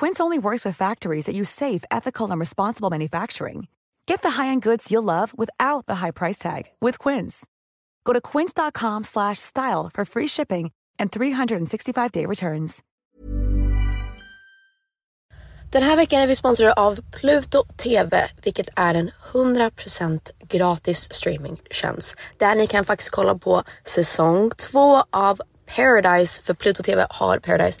Quince only works with factories that use safe, ethical, and responsible manufacturing. Get the high-end goods you'll love without the high price tag with Quince. Go to quince.com slash style for free shipping and 365-day returns. Den här veckan är vi sponsrade av Pluto TV, vilket är en 100% gratis streamingtjänst. Där ni kan faktiskt kolla på säsong två av Paradise, för Pluto TV har Paradise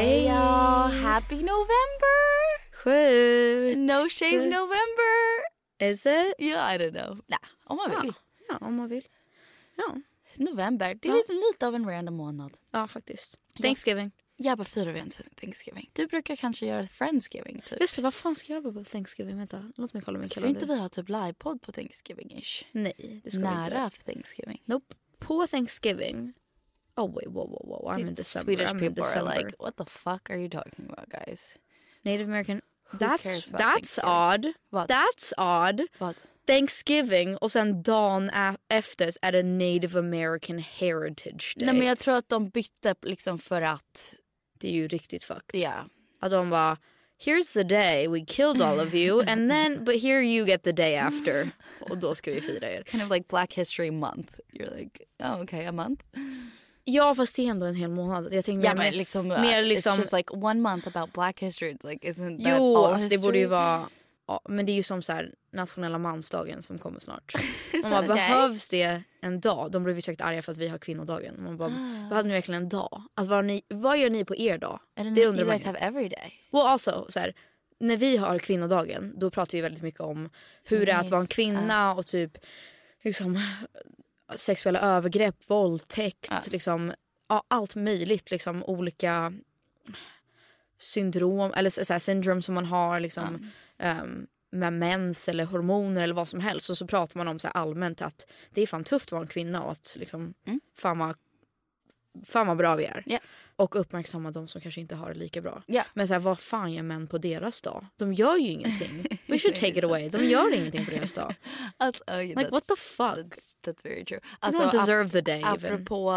Hey, y'all. Happy November. Sjukt. No shave November. Is it? Yeah, I don't know. Nah, om man vill. Ja, om man vill. Ja, November, det är Ja. lite, lite av en random månad. ja faktiskt. Thanksgiving. Jag bara firar vi ens Thanksgiving. Du brukar kanske göra Friendsgiving typ. Just det, vad fan ska jag göra på Thanksgiving? Vänta, låt mig kolla min Ska kalender. inte vi ha typ livepodd på Thanksgiving-ish? Nej, det ska vi Nära inte. för Thanksgiving. Nope. På Thanksgiving. Oh wait, wow, wow, wow. I'm in The December. Swedish I'm in people December. are like, what the fuck are you talking about guys? Native American. Who That's that's odd. Vad? That's odd. Vad? Thanksgiving och sen dagen efter är det Native American Heritage Day. Nej men jag tror att de bytte liksom för att, Det är ju riktigt fucked. ja. Att de bara Here's the day we killed all of you and then but here you get the day after. Och då ska vi fira er. Kind of like Black History Month. You're like, oh okay, a month. Ja fast det är ändå en hel månad. Jag tänkte Ja mer, liksom, mer uh, liksom it's just like one month about Black History. It's like, isn't that Jo, all alltså det history? borde ju vara ja, men det är ju som så här nationella mansdagen som kommer snart. Man bara, behövs det en dag? De blev ju säkert arga för att vi har kvinnodagen. Man bara, Ah. behöver ni verkligen en dag? Alltså, vad, ni, vad gör ni på er dag? And det undrar you guys have every day. Och alltså, så här, när vi har kvinnodagen då pratar vi väldigt mycket om hur det är att vara en kvinna och typ liksom, sexuella övergrepp, våldtäkt, Ja. liksom, ja, allt möjligt. Liksom, olika syndrom eller så, så här, syndrom som man har liksom ehm, med mens eller hormoner eller vad som helst och så pratar man om så allmänt att det är fan tufft att vara en kvinna och att liksom fan, vad, fan vad bra vi är. Ja. Och uppmärksamma de som kanske inte har det lika bra. Ja. Men så här, vad fan gör män på deras dag? De gör ju ingenting. We should take it away. De gör ingenting på deras dag. Alltså, oh, Like what the fuck? That's, that's very true. Alltså, don't deserve the day even. Apropå...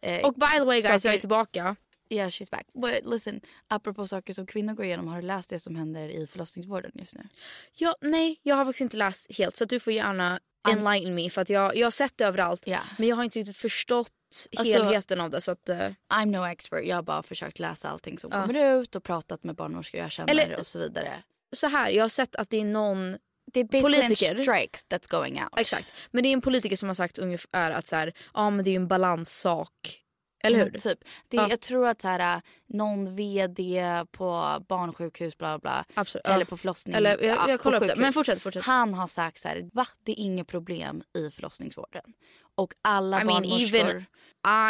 Eh, Och by the way guys, saker- jag är tillbaka. Yeah, she's back. But listen, apropå saker som kvinnor går igenom, har du läst det som händer i förlossningsvården just nu? Ja, nej, jag har faktiskt inte läst helt så du får gärna enlighten me för att jag, jag har sett det överallt men jag har inte riktigt förstått Alltså- helheten av det så att... eh, I'm no expert, jag har bara försökt läsa allting som kommer ut och pratat med barnmorskor jag känner Eller- och så vidare. så här, jag har sett att det är någon Det är Politiker. en strike that's going out. Exakt. Men det är en politiker som har sagt ungefär att så här, ja men det är en balanssak. Eller hur? Mm, typ. det, Ja. Jag tror att så här, någon vd på barnsjukhus bla bla, Absolut. eller Ja. på förlossning. Eller, jag, ja, jag på kollar upp det. Men fortsätt, fortsätt. Han har sagt så här, va? Det är inget problem i förlossningsvården. Och alla I mean barnmorskor... even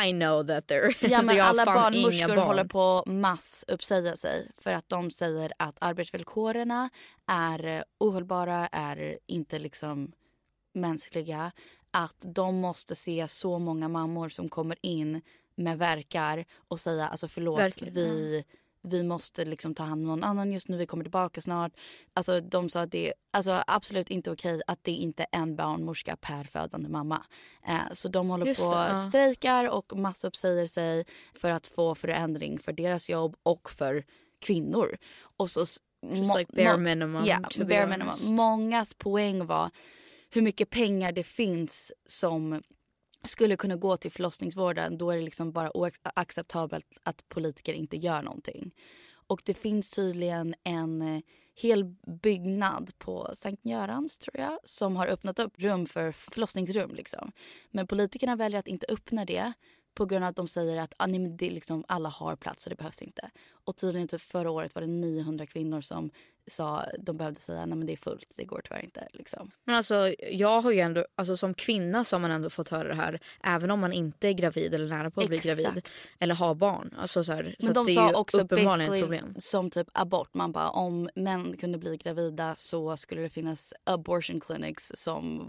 I know that there Ja, men jag alla barnmorskor barn. håller på att massuppsäga sig för att de säger att arbetsvillkoren är ohållbara, är inte liksom mänskliga. Att de måste se så många mammor som kommer in med verkar och säga alltså förlåt, Verkligen, vi, vi måste liksom ta hand om någon annan just nu, vi kommer tillbaka snart. Alltså de sa att det är alltså, absolut inte okej att det inte är en barnmorska per födande mamma. Eh, så de håller Just på ja. strejkar och massuppsäger sig för att få förändring för deras jobb och för kvinnor. Och så Just like bare minimum, be bare minimum. Mångas poäng var hur mycket pengar det finns som skulle kunna gå till förlossningsvården. Då är det liksom bara oacceptabelt att politiker inte gör någonting. Och det finns tydligen en eh, hel byggnad på Sankt Görans tror jag som har öppnat upp rum för förlossningsrum. Liksom. Men politikerna väljer att inte öppna det på grund av att de säger att ah, nej, det liksom, alla har plats och det behövs inte. Och tydligen typ förra året var det 900 kvinnor som sa de behövde säga nej men det är fullt, det går tyvärr inte. Liksom. Men alltså jag har ju ändå, alltså som kvinna så har man ändå fått höra det här även om man inte är gravid eller nära på att bli gravid. Exakt. Eller har barn. Alltså så här, så Men att de det sa också uppenbarligen ett basically problem. som typ abort. Man bara om män kunde bli gravida så skulle det finnas abortion clinics som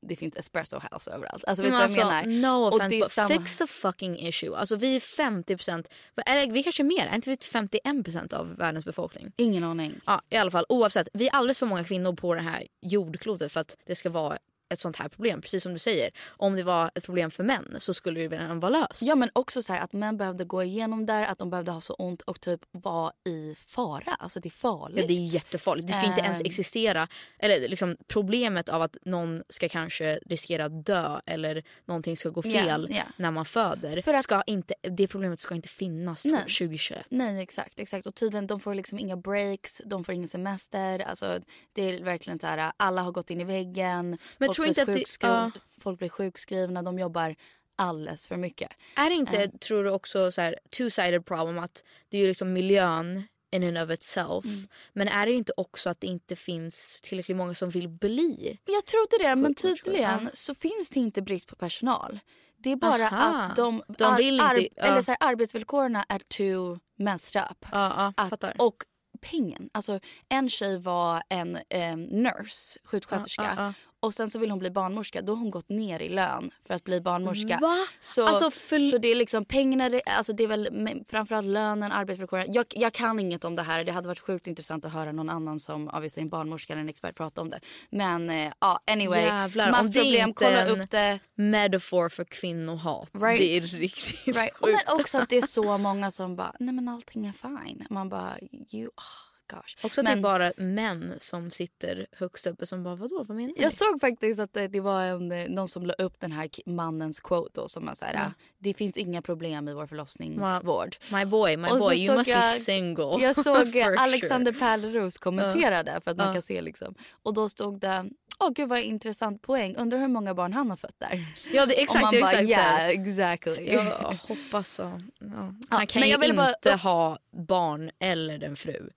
det finns espresso house överallt. Alltså vet du Men vad jag alltså, menar? No offense but samma- fix the fucking issue. Alltså vi är 50%, eller vi kanske är mer, är inte vi 51% av världens befolkning? Ingen aning. Ja i alla fall oavsett, vi är alldeles för många kvinnor på det här jordklotet för att det ska vara ett sånt här problem. Precis som du säger, om det var ett problem för män så skulle det redan vara löst. Ja men också så här att män behövde gå igenom där, att de behövde ha så ont och typ vara i fara. Alltså det är farligt. Ja, det är jättefarligt. Det ska inte ens Ehm. existera. Eller liksom problemet av att någon ska kanske riskera att dö eller någonting ska gå fel ja. när man föder. För att- ska inte, det problemet ska inte finnas Nej. 2021. Nej exakt, exakt. Och tydligen de får liksom inga breaks, de får ingen semester. Alltså det är verkligen så här, alla har gått in i väggen. Men tror inte att det- ja. folk blir sjukskrivna, de jobbar alldeles för mycket. Är det inte, Ehm. tror du också så här two-sided problem att det är ju liksom miljön in and of itself. Mm. Men är det inte också att det inte finns tillräckligt många som vill bli? Jag trodde det, men tydligen så finns det inte brist på personal. Det är bara Aha. att de, De vill ar- inte- ja. eller så här, arbetsvillkoren är too messed up. Ja, ja Att, och pengen. Alltså, en tjej var en eh, nurse, sjuksköterska. Och sen så vill hon bli barnmorska. Då har hon gått ner i lön för att bli barnmorska. Va? Så, Alltså, för- så det är liksom pengarna, alltså det är väl framförallt lönen, arbetsvillkoren. Jag, jag kan inget om det här. Det hade varit sjukt intressant att höra någon annan som obviously en barnmorska eller en expert prata om det. Men eh, ja, anyway. Jävlar, massproblem, kolla upp det. Metafor för kvinnohat. Right. Det är riktigt Right. Sjukt. Men också att det är så många som bara, nej men allting är fine. Man bara, you, oh gosh. Också att men, det är bara män som sitter högst uppe som bara vadå, vad menar ni? Jag såg faktiskt att det, det var en, eh, någon som la upp den här mannens quote då, som var så här, Ja. det finns inga problem i vår förlossningsvård. My boy, my boy, you must be jag- single. Jag såg Alexander sure. Pärleros kommenterade för att man Ja. kan se liksom. Och då stod det, åh gud vad intressant poäng, undrar hur många barn han har fött där. Ja, det, exakt. och man det bara, exakt yeah exactly. Jag hoppas så. Ja. Han kan men ju jag vill inte bara- ha barn eller en fru.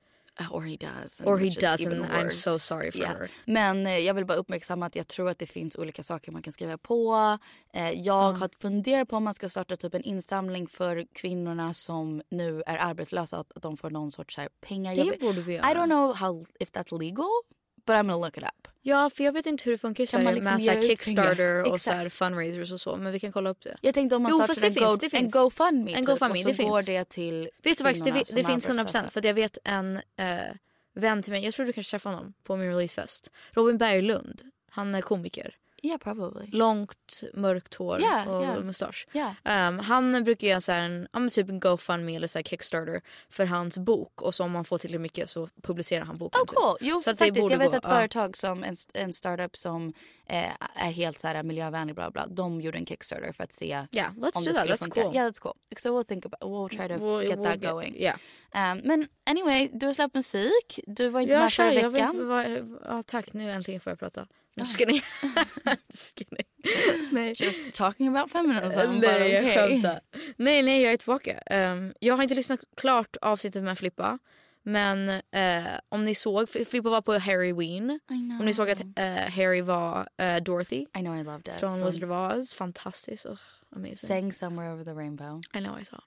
Or he does. Or he which is does, even and I'm so sorry for Yeah. her. Men eh, jag vill bara uppmärksamma att jag tror att det finns olika saker man kan skriva på. Eh, jag har funderat på om man ska starta typ en insamling för kvinnorna som nu är arbetslösa. Att, att de får någon sorts här pengar. Det Jag borde vi göra. I don't know how, if that's legal. But I'm gonna look it up. Ja, för jag vet inte hur det funkar i man Sverige liksom med så Kickstarter och så fundraisers och så. Men vi kan kolla upp det. Jag tänkte om man Jo, startar en, finns, go, det en finns. GoFundMe. En typ, GoFundMe, och så det går finns. det till Vet du faktiskt, det, det finns 100% arbetslösa. för jag vet en eh, vän till mig, jag tror du kanske träffade honom på min releasefest. Robin Berglund, han är komiker. Yeah probably. Långt mörkt hår Ja, och ja. mustasch. Ja. Ehm, han brukar göra så en, ja, typ en GoFundMe eller så Kickstarter för hans bok och så om man får tillräckligt mycket så publicerar han boken. Oh, cool. typ. Jo, Så att faktiskt. Jag vet gå, ett ja. företag som en, en startup som eh, är helt så här miljövänlig bla bla. De gjorde en Kickstarter för att se Yeah, let's om do det that. skulle That's funka. cool. Yeah, that's cool. So we'll think about we'll try to We'll- get we'll that get- going. yeah. Um, men anyway, du har släppt musik. Du var inte Ja, med förra kör, jag vet veckan. vad, ja, tack, nu äntligen får jag prata. Just kidding. Just kidding. Nej. Just talking about feminism. nej, jag okay. skämtar. Nej, nej, jag är tillbaka. Ehm, jag har inte lyssnat klart avsnittet med Flippa. Men eh, om ni såg, Flippa var på Harry Ween. Om ni såg att eh, Harry var eh, Dorothy I know I loved it. från Wizard of Oz. Fantastiskt. Oh, amazing. Sang somewhere over the rainbow. I know I saw.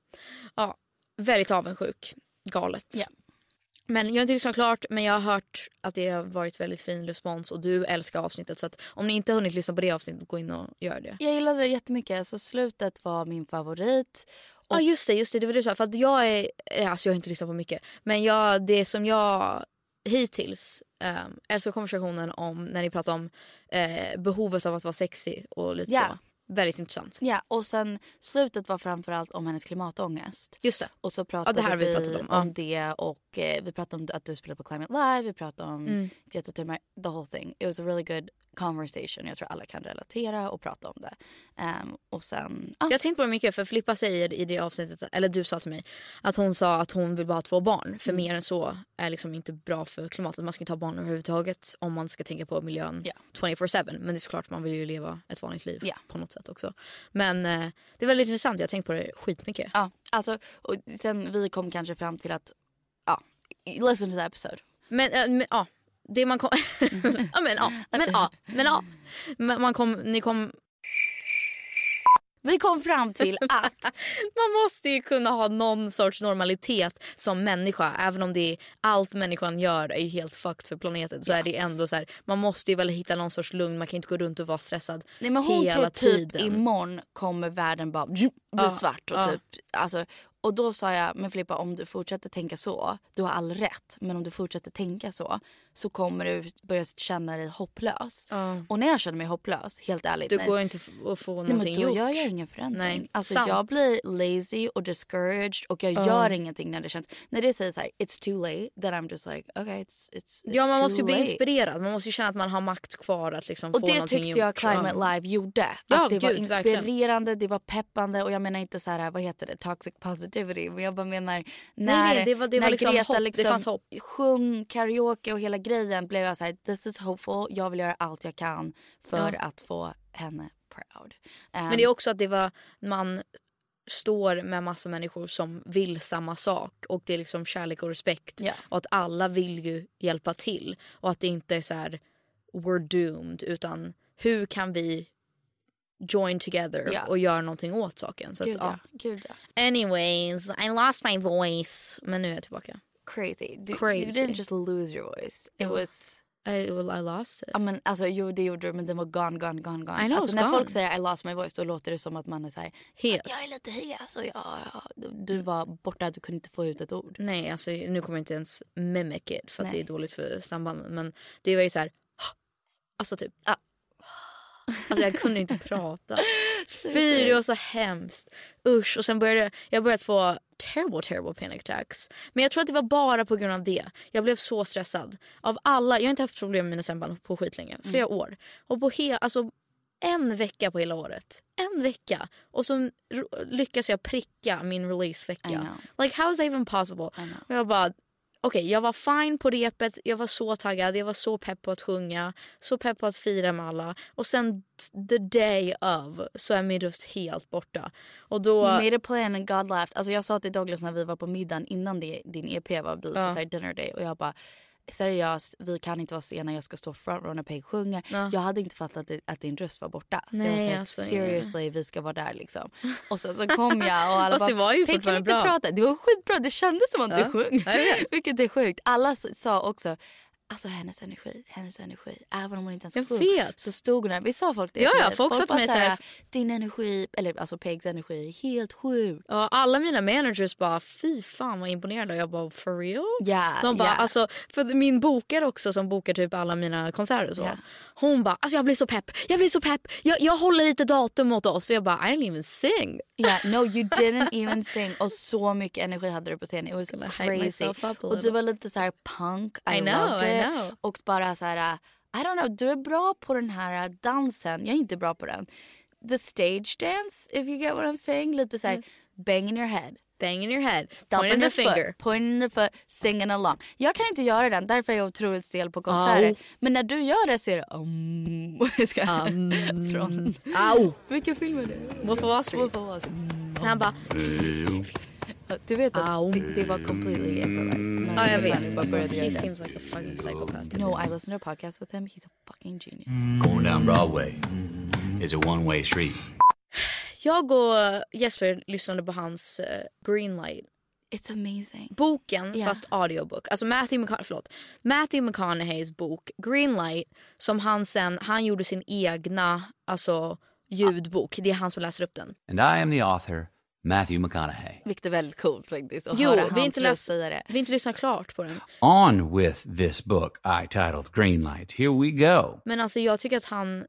Ja, väldigt avundsjuk. Galet. Ja. Men jag har inte lyssnat klart men jag har hört att det har varit väldigt fin respons och du älskar avsnittet så om ni inte har hunnit lyssna på det avsnittet gå in och gör det. Jag gillade det jättemycket. Så slutet var min favorit. Ja just det, just det, det var du sa. För att jag är, eh, alltså jag har inte lyssnat på mycket. Men jag, det som jag hittills um, älskar konversationen om när ni pratar om eh, behovet av att vara sexig och lite Ja. så. Väldigt intressant. Ja, och sen slutet var framförallt om hennes klimatångest. Just det. Och så pratade det här vi vi, pratat om, om, ja. det och eh, vi pratade om att du spelade på Climate Live, vi pratade om Mm. Greta Thunberg, the whole thing. It was a really good conversation. Jag tror alla kan relatera och prata om det. Ehm, och sen, ah, Jag har tänkt på det mycket för Flippa säger i det avsnittet, eller du sa till mig, att hon sa att hon vill bara ha två barn. För Mm. mer än så är liksom inte bra för klimatet. Man ska inte ha barn överhuvudtaget om man ska tänka på miljön Ja. 24-7. Men det är såklart man vill ju leva ett vanligt liv Ja. på något sätt också. Men eh, det är väldigt intressant, jag har tänkt på det skitmycket. ja, alltså, och sen vi kom kanske fram till att, ja, listen to the episode. Men, äh, men ja, det man kom... ja men ja, men ja, men ja. Man kom, ni kom... Vi kom fram till att Man måste ju kunna ha någon sorts normalitet som människa. Även om det är allt människan gör är ju helt fucked för planeten. Så är det ändå så här, man måste ju väl hitta någon sorts lugn. Man kan inte gå runt och vara stressad Nej men hon hela tror typ tiden. imorgon kommer världen bara bli Ja, svart. Och, ja. typ, alltså, och då sa jag, men Filippa om du fortsätter tänka så, du har all rätt. Men om du fortsätter tänka så, så kommer du börja känna dig hopplös. Ja. Och när jag känner mig hopplös, helt ärligt. Du nej, går inte att få nej, någonting men då gjort. gör jag ingen förändring. Nej, alltså, sant. jag blir lazy och discouraged och jag Ja. gör ingenting när det känns. När det säger så här, it's too late, then I'm just like, okay it's, it's, it's Ja man måste ju bli inspirerad. Man måste ju känna att man har makt kvar att liksom Och få det någonting tyckte jag gjort. Climate. Live gjorde. Ja, att det var gud, verkligen. inspirerande, det var peppande och jag menar inte så här, vad heter det, toxic positivity. Men jag bara menar när, nej, det var- det var när liksom Greta hopp, det liksom fanns hopp. sjöng karaoke och hela grejen blev jag så här, this is hopeful, jag vill göra allt jag kan för Ja. att få henne proud. Um, Men det är också att det var, man står med massa människor som vill samma sak och det är liksom kärlek och respekt Ja. och att alla vill ju hjälpa till och att det inte är så här we're doomed utan hur kan vi join together Ja. och göra någonting åt saken. Så gud, att, ja. gud ja. Anyways, I lost my voice men nu är jag tillbaka. Crazy. Du, Crazy. You didn't just lose your voice. It Ja. was... I, well, I lost it. Ja, men, alltså, jo det gjorde du men den var gone, gone, gone, gone. I know, alltså, när gone. folk säger I lost my voice då låter det som att man är så här, Hes. jag är lite hes och jag, du var borta, du kunde inte få ut ett ord. Nej, alltså nu kommer jag inte ens mimic it för att Nej. det är dåligt för stambanden. Men det var ju så här. Alltså typ. Ja. Alltså jag kunde inte prata. Fy det var så hemskt. Usch. Och sen började jag börjat få terrible terrible panic attacks. Men jag tror att det var bara på grund av det. Jag blev så stressad. Av alla, jag har inte haft problem med mina stämband på skitlänge. Flera år. Och på he, alltså en vecka på hela året. En vecka. Och så lyckas jag pricka min releasevecka. Like how is that even possible? Och jag bara okej jag var fine på repet, jag var så taggad, jag var så pepp på att sjunga, så pepp på att fira med alla. Och sen the day of så är min röst helt borta. Och då... You made a plan and God laughed. Alltså jag sa till Douglas när vi var på middagen innan det, din EP var ja. så här dinner day och jag bara seriöst, vi kan inte vara sena, jag ska stå front när Peg sjunger. Ja. Jag hade inte fattat att, din röst var borta. Så Nej, jag sa alltså, seriously, ja. vi ska vara där liksom. Och sen så kom jag och alla bara, det var ju Peg kan inte bra. prata. Det var skitbra, det kändes som att ja. du sjöng. Vilket är sjukt. Alla sa också Alltså hennes energi, hennes energi. Även om hon inte ens var full så stod hon där. Vi sa folk det. Ja, ja, folk, folk sa till mig såhär, din energi, eller alltså Pegs energi är helt sjuk. Ja, alla mina managers bara fy fan vad imponerade. Och jag bara for real? Yeah, De bara yeah. alltså, för min bokare också som bokar typ alla mina konserter så. Yeah. Hon bara alltså jag blir så pepp, jag blir så pepp. Jag, jag håller lite datum åt oss. Och jag bara I didn't even sing. Yeah, no you didn't even sing. Och så mycket energi hade du på scenen. It was crazy. Och du var lite så här punk. I, I know, loved it. Och bara så här I don't know, du är bra på den här dansen. Jag är inte bra på den. The stage dance, if you get what I'm saying. Lite så här, mm. bang in your head. Bang in your head. Pointing the finger. Foot, pointing the foot, singing along. Jag kan inte göra den, därför är jag otroligt stel på konserter. Oh. Men när du gör det så är det um. ska, um. från... Au. Vilken film är det? Wolf of Wall Street. Wolf of Wall Street. Mm. Han bara... Du vet att det, det, var completely improvised. Ja, jag vet. He seems like a fucking psychopath. No, I listened to a podcast with him. He's a fucking genius. Going down Broadway is a one way street. Jag och Jesper lyssnade på hans uh, Greenlight. It's amazing. Boken yeah. fast audiobook. Alltså Matthew, McCona förlåt. Matthew McConaugheys bok Greenlight som han sen, han gjorde sin egna alltså ljudbok. Det är han som läser upp den. And I am the author Matthew McConaughey. Vilket är väldigt coolt faktiskt att jo, höra vi inte läst, säga det. Vi inte lyssnat klart på den. On with this book I titled Greenlight. Here we go. Men alltså jag tycker att han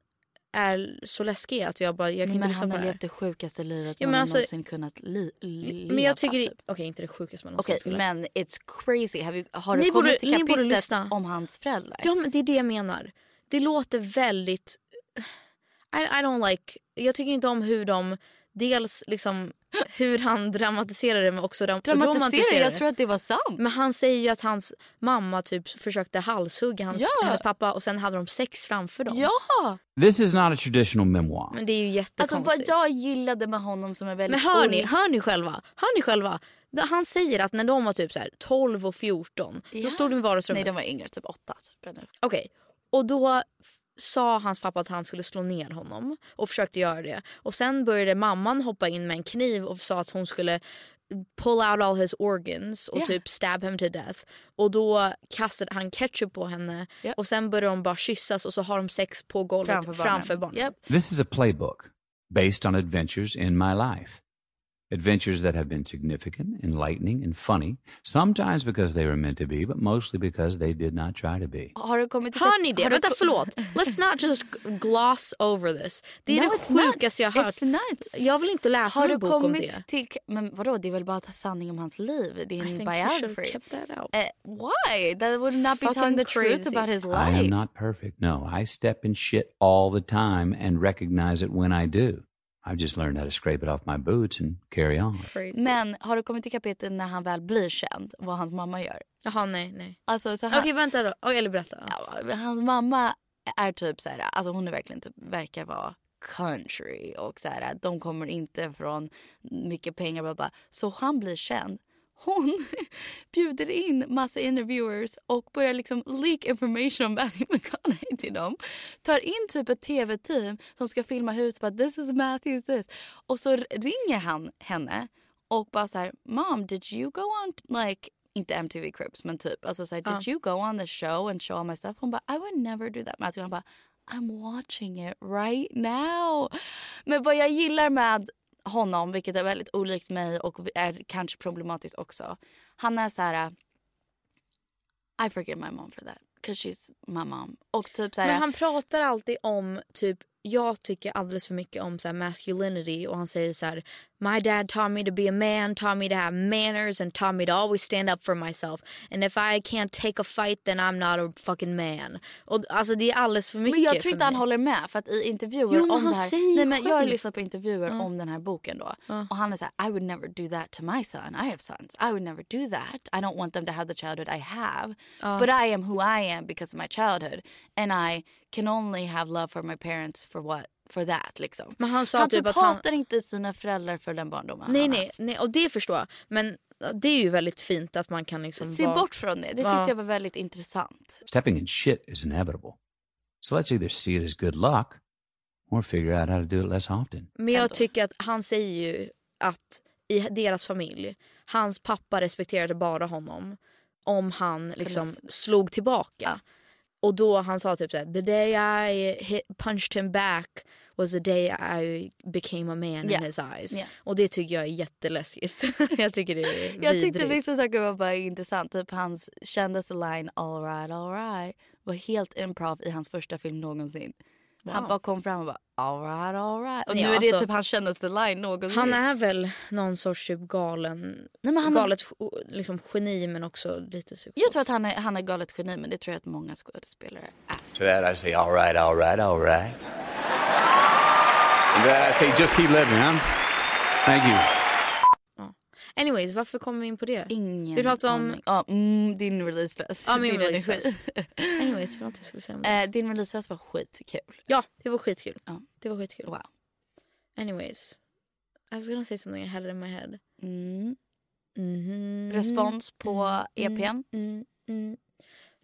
är så läskig att jag bara jag kan men inte han har levt det sjukaste livet ja, man alltså, någonsin kunnat li leva. Men jag tycker, typ. okej okay, inte det sjukaste man någonsin Okej okay, men it's crazy. Have you, har ni du kommit till kapitlet om hans föräldrar? Ja men det är det jag menar. Det låter väldigt, I, I don't like, jag tycker inte om hur de dels liksom hur han dramatiserar det men också dramatiserar Jag tror att det var sant. Men han säger ju att hans mamma typ försökte halshugga hans, ja. hennes pappa och sen hade de sex framför dem. Ja! This is not a traditional memoir. Men det är ju jättekonstigt. Alltså vad jag gillade med honom som är väldigt Men hör ni, hör ni själva? Hör ni själva? Han säger att när de var typ så här 12 och 14 ja. då stod de i vardagsrummet. Nej de var yngre, typ 8. Typ. Okej. Okay. Och då sa hans pappa att han skulle slå ner honom och försökte göra det. Och sen började mamman hoppa in med en kniv och sa att hon skulle pull out all his organs och yeah. typ stab him to death. Och då kastade han ketchup på henne yep. och sen började de bara kyssas och så har de sex på golvet framför barnen. Framför barnen. Yep. This is a playbook based on adventures in my life. Adventures that have been significant, enlightening, and funny. Sometimes because they were meant to be, but mostly because they did not try to be. Har du kommit till... Har ni det? Vänta, förlåt. Let's not just gloss over this. Det är no, det sjukaste jag har hört. It's nuts. Jag vill inte läsa har en bok om det. Till, men vadå, det är väl bara att sanning om hans liv? Det är en biography. kept that out. Uh, why? That would not be telling the crazy. truth about his life. I am not perfect. No, I step in shit all the time and recognize it when I do. I've just learned how to scrape it off my boots and carry on. Crazy. Men har du kommit till kapitlet när han väl blir känd, vad hans mamma gör? Jaha, nej, nej. Alltså, så han, Okej, vänta då. Oh, eller berätta. Ja, hans mamma är typ så här, alltså hon är verkligen typ, verkar vara country och så här, de kommer inte från mycket pengar. Bla bla. Så han blir känd hon bjuder in massa interviewers och börjar liksom leak information om Matthew McConaughey till dem. Tar in typ ett tv-team som ska filma huset. Bara, this is Matthews this. Och så ringer han henne och bara så här, Mom, did you go on like inte MTV Cribs men typ alltså så här, did you go on the show and show all my stuff? Hon bara I would never do that. Matthew han bara I'm watching it right now. Men vad jag gillar med honom, vilket är väldigt olikt mig och är kanske problematiskt också. Han är så här... I forgive my mom for that. Cause she's my mom. Och typ så här, Men han pratar alltid om typ jag tycker alldeles för mycket om så masculinity och han säger så här My dad taught me to be a man, taught me to have manners and taught me to always stand up for myself. And if I can't take a fight then I'm not a fucking man. Och alltså det är alldeles för mycket Men jag tror inte han håller med för att i intervjuer Jo, om det här. Nej, men jag har lyssnat på intervjuer om den här boken då. Och han är så här, I would never do that to my son. I have sons. I would never do that. I don't want them to have the childhood I have. But I am who I am because of my childhood. And I can only have love for my parents for what? For that liksom. Men han sa han typ typ att han- hatar inte sina föräldrar för den barndomen Nej han nej, nej och det förstår jag. Men det är ju väldigt fint att man kan liksom Se vara... bort från det. Det tyckte Ja. jag var väldigt intressant. Stepping in shit is inevitable. So let's either see it as good luck or figure out how to do it less often. Men jag ändå. tycker att han säger ju att i deras familj, hans pappa respekterade bara honom om han liksom slog tillbaka. Och då han sa typ såhär, the day I hit, punched him back was the day I became a man Ja. in his eyes. Ja. Och det tycker jag är jätteläskigt. jag tycker det är Jag tyckte vidrigt. vissa saker var bara intressant. Typ hans kändaste line all right, all right var helt improv i hans första film någonsin. Han bara kom fram och bara all right, all right. Och Ja, nu är det alltså- typ hans kändaste line någonsin. Han är väl någon sorts typ galen, Nej, men han är- galet liksom, geni men också lite psykopat. Jag tror att han är, han är galet geni men det tror jag att många skådespelare är. To that I say, all right, all right, all right. And then I say, just keep living, huh? Thank you. Anyways, varför kommer vi in på det? Ingen Vi pratar om... Ja, mm, din releasefest. Ja, min Din releasefest. Anyways, förlåt jag skulle säga om det. Eh, Din releasefest var skitkul. Ja, det var skitkul. Ja. Det var skitkul. Wow. Anyways. I was gonna say something I had it in my head. Mm. Mhm. Respons på EPn? Mm, mm.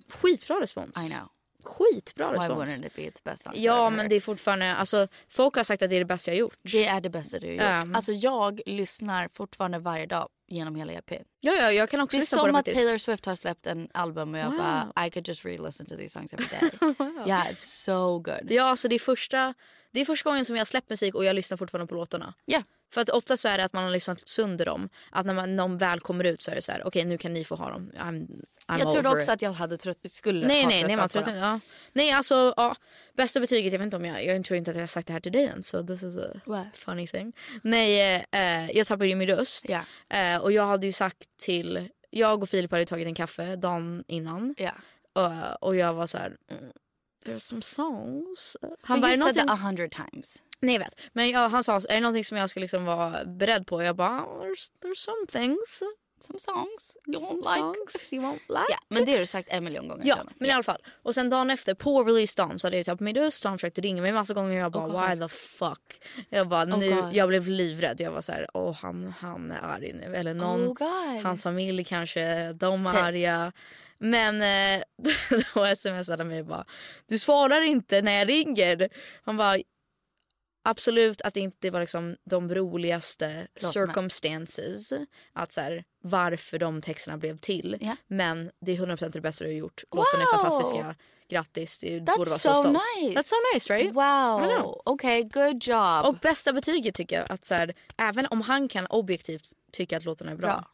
Skitbra respons. I know. Skitbra Why respons. wouldn't it be its best song Ja, ever? men det är fortfarande... Alltså, folk har sagt att det är det bästa jag gjort. Det är det bästa du har gjort. Um. Alltså jag lyssnar fortfortande varje dag genom hela EPn. Ja, ja, jag kan också Det är som att. Taylor Swift har släppt en album och jag Wow. bara I could just re-listen to these songs every day. Yeah, it's so good. Ja, alltså det är första... Det är första gången som jag släppt musik och jag lyssnar fortfarande på låtarna. Ja. För att ofta så är det att man har lyssnat sönder dem. Att när man, någon väl kommer ut så är det så här, okej nu kan ni få ha dem. I'm, I'm Jag trodde också it. att jag hade trött, skulle Nej, ha nej, nej, man dem. ja. Nej, alltså ja, bästa betyget, jag vet inte om jag, jag tror inte att jag har sagt det här till dig än så this is a What? funny thing. Nej, eh, jag tappade ju min röst. Ja. Eh, och jag hade ju sagt till, jag och Filip hade tagit en kaffe dagen innan. Ja. Och, och jag var så här, mm, there's some songs. Han Men bara, you said någonting... that a hundred times. Nej jag vet. Men jag, han sa, är det någonting som jag ska liksom vara beredd på? Jag bara, "Oh, there's, there's some things. Some songs you Some won't like. songs you won't like. Ja, men det har du sagt en miljon gånger Ja, men i alla fall. Och sen dagen efter, på release-dagen, så hade jag tappat min röst och han försökte ringa mig massa gånger och jag bara Oh, why the fuck. Jag bara Oh, nu, God. jag blev livrädd. Jag var så här, åh han, han är arg nu. Eller någon, Oh, hans familj kanske, de är arga. Men eh, då smsade han mig och bara, du svarar inte när jag ringer. Han bara, absolut att det inte var liksom de roligaste Låtarna. circumstances. Att så här, varför de texterna blev till. Ja. Men det är 100% det bästa du har gjort. Låtarna är Wow! fantastiska. Grattis, borde That's vara so, stolt. nice. That's so nice right? Wow. Okay, good job. Och bästa betyget tycker jag att så här, även om han kan objektivt tycka att låtarna är bra. Bra.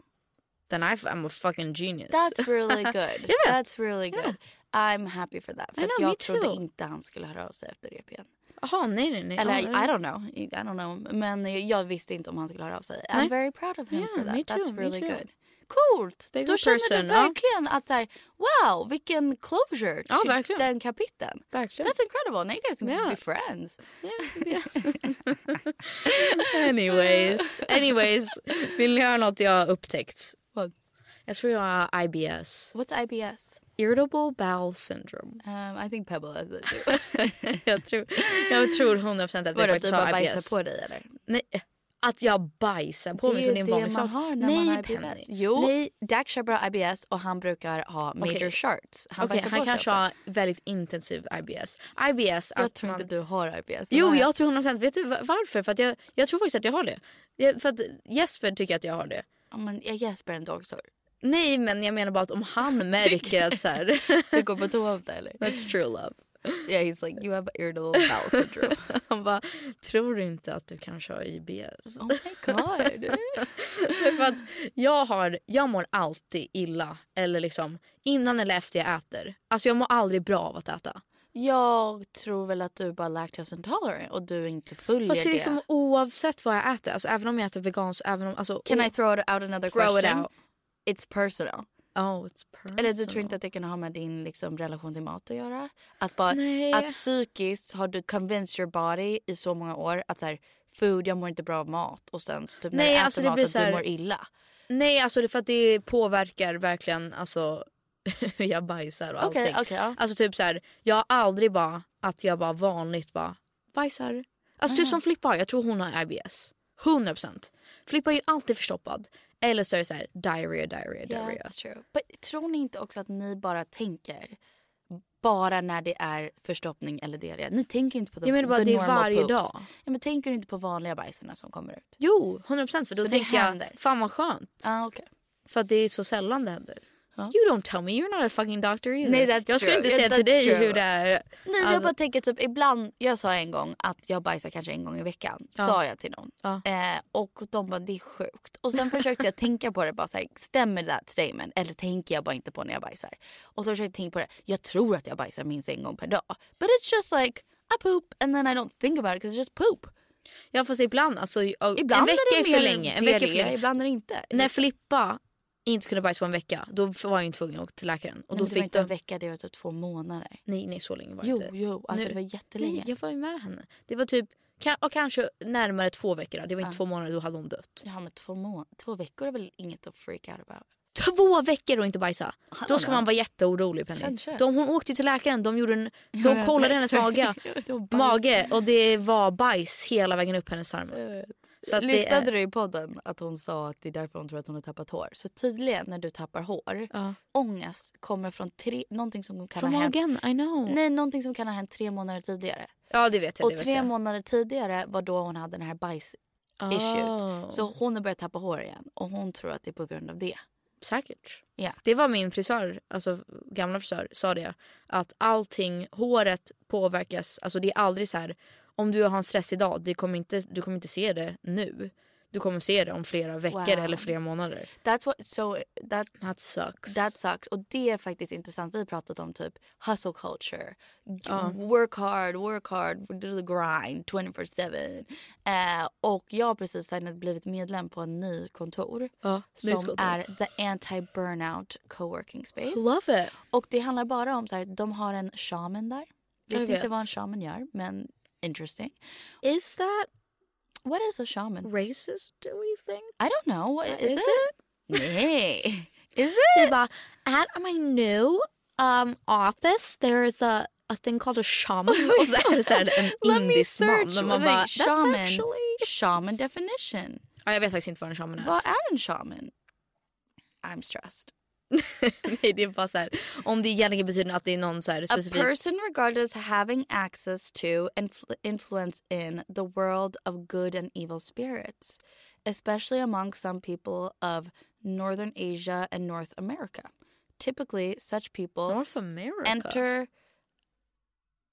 Then I, I'm a fucking genius. That's really good. Vet. That's really good. I'm happy for that. För I att know, me jag trodde inte han skulle höra av sig efter EPn. Jaha, nej nej nej. Eller Ja, I, I ja. don't know. I don't know. Men jag visste inte om han skulle höra av sig. I'm Nej. very proud of him Yeah, for that. me too, That's me really too. good. Coolt! Big Då känner person, du ja. verkligen att där, wow, vilken closure Ja, till verkligen. den kapiteln. Verkligen. That's incredible. Now you guys can Yeah. be friends. Anyways, anyways. Vill ni höra något jag har upptäckt? Jag tror jag har IBS. What's IBS? Irritable bowel syndrome. Um, I think Pebble has it too. jag, tror, jag tror 100% att jag Vadå, att faktiskt du bara har IBS. bajsar på dig eller? Nej, att jag bajsar på mig det så är det är en det man sak. har när Nej, man har Penny. IBS. Jo, Nej, Dax kör bra IBS och han brukar ha major Okej. shirts. Han, bajsar han kanske har väldigt intensiv IBS. IBS, Jag att tror man... inte du har IBS. Jo, är- jag tror 100%. Vet du va- varför? För att jag, jag tror faktiskt att jag har det. Jag, för att Jesper tycker att jag har det. Ja, men jag Jesper är en doktor. Nej, men jag menar bara att om han märker att så här... Du går på toa ofta eller? That's true love. Yeah, he's like you have irritable bowel syndrome. Han bara, tror du inte att du kanske har IBS? oh my god. för att jag, har, jag mår alltid illa, eller liksom innan eller efter jag äter. Alltså jag mår aldrig bra av att äta. Jag tror väl att du bara lactose intolerant och du inte följer Fast det är liksom oavsett vad jag äter, alltså även om jag äter veganskt, även om, alltså, Can I throw out another Throw it question? out. It's personal. Oh, it's personal. Eller du tror inte att det kan ha med din liksom, relation till mat att göra? Att, bara, Nej. att psykiskt har du convinced your body i så många år att så här, food, jag mår inte bra av mat och sen så typ när Nej, du äter alltså det mat blir att här- du mår illa. Nej, alltså det för att det påverkar verkligen alltså hur jag bajsar och allting. okej, ja. Alltså typ så här, jag har aldrig bara att jag bara vanligt bara bajsar. Alltså typ som Filippa har, jag tror hon har IBS. 100%. Filippa är ju alltid förstoppad. Eller så är det så här diarrhea, diarrhea, Yeah, diarrhea. that's true. But, tror ni inte också att ni bara tänker bara när det är förstoppning eller diarré? Ni tänker inte på the, Jag menar bara the det är varje poops. dag. Ja, men tänker du inte på vanliga bajsarna som kommer ut? Jo, 100% för då Så tänker jag fan vad skönt. Ah, okay. För att det är så sällan det händer. You don't tell me, you're not a fucking doctor either. Nej, that's jag skulle true. inte säga Yeah, till dig true. hur det är. Nej, jag bara tänker typ ibland, jag sa en gång att jag bajsar kanske en gång i veckan. Ja. Sa jag till någon. Ja. Eh, och de bara det är sjukt. Och sen försökte jag tänka på det bara så här, stämmer that statement? Eller tänker jag bara inte på när jag bajsar? Och så försökte jag tänka på det, jag tror att jag bajsar minst en gång per dag. But it's just like I poop and then I don't think about it because it's just poop. Ja fast ibland, alltså, Ibland en vecka är är för länge. En vecka är för länge. ibland är det inte. När Filippa inte kunde bajsa på en vecka, då var jag inte tvungen att åka till läkaren. Och Nej, då det var fick inte de... en vecka, det var typ två månader. Nej, nej så länge var det Jo, inte. jo, alltså Nu- det var jättelänge. Nej, jag var ju med henne. Det var typ, och kanske närmare två veckor. Det var inte Ja. två månader, då hade hon dött. Ja men två, må- två veckor är väl inget att freak out about. Två veckor och inte bajsa. Då ska man vara jätteorolig Penny. Kanske. De, hon åkte till läkaren, de, gjorde en, de kollade hennes mage, var mage och det var bajs hela vägen upp hennes tarm. Så det Lyssnade är, du i podden att hon sa att det är därför hon tror att hon har tappat hår? Så tydligen när du tappar hår, Ja. ångest kommer från tre, någonting som kan från ha hänt magen, I know. Nej, någonting som kan ha hänt tre månader tidigare. Ja det vet jag. och det tre jag. månader tidigare var då hon hade den här bajs-issuet. Oh. Så hon har börjat tappa hår igen och hon tror att det är på grund av det. Säkert. Ja. Det var min frisör, alltså gamla frisör, sa det. Att allting, håret påverkas, alltså det är aldrig så här. Om du har en stressig dag, det kommer inte, du kommer inte se det nu. Du kommer se det om flera veckor Wow. eller flera månader. That's what, so that, That sucks. that sucks. Och det är faktiskt intressant. Vi har pratat om typ hustle culture. Ja. Work hard, work hard, do the grind 24-7. Eh, och jag har precis signat, blivit medlem på en ny kontor. ja, som är the anti-burnout coworking space. Love it. Och det handlar bara om så här, de har en shaman där. Jag Vet inte vet. vad en shaman gör, men interesting. Is that What is a shaman? racist do we think? I don't know. What, is, Is it? Nej. Is it? at my new um, office there's a, a thing called a shaman. Och så är det så här Let me search. Wait, that's shaman. actually... Shaman definition. I vet faktiskt inte vad en shaman är. Vad är en shaman? I'm stressed. Nej, det är bara så här, om det egentligen betyder att det är någon så här A person regarded as having access to and influence in the world of good and evil spirits, especially among some people of Northern Asia and North America. Typically, such people North America? enter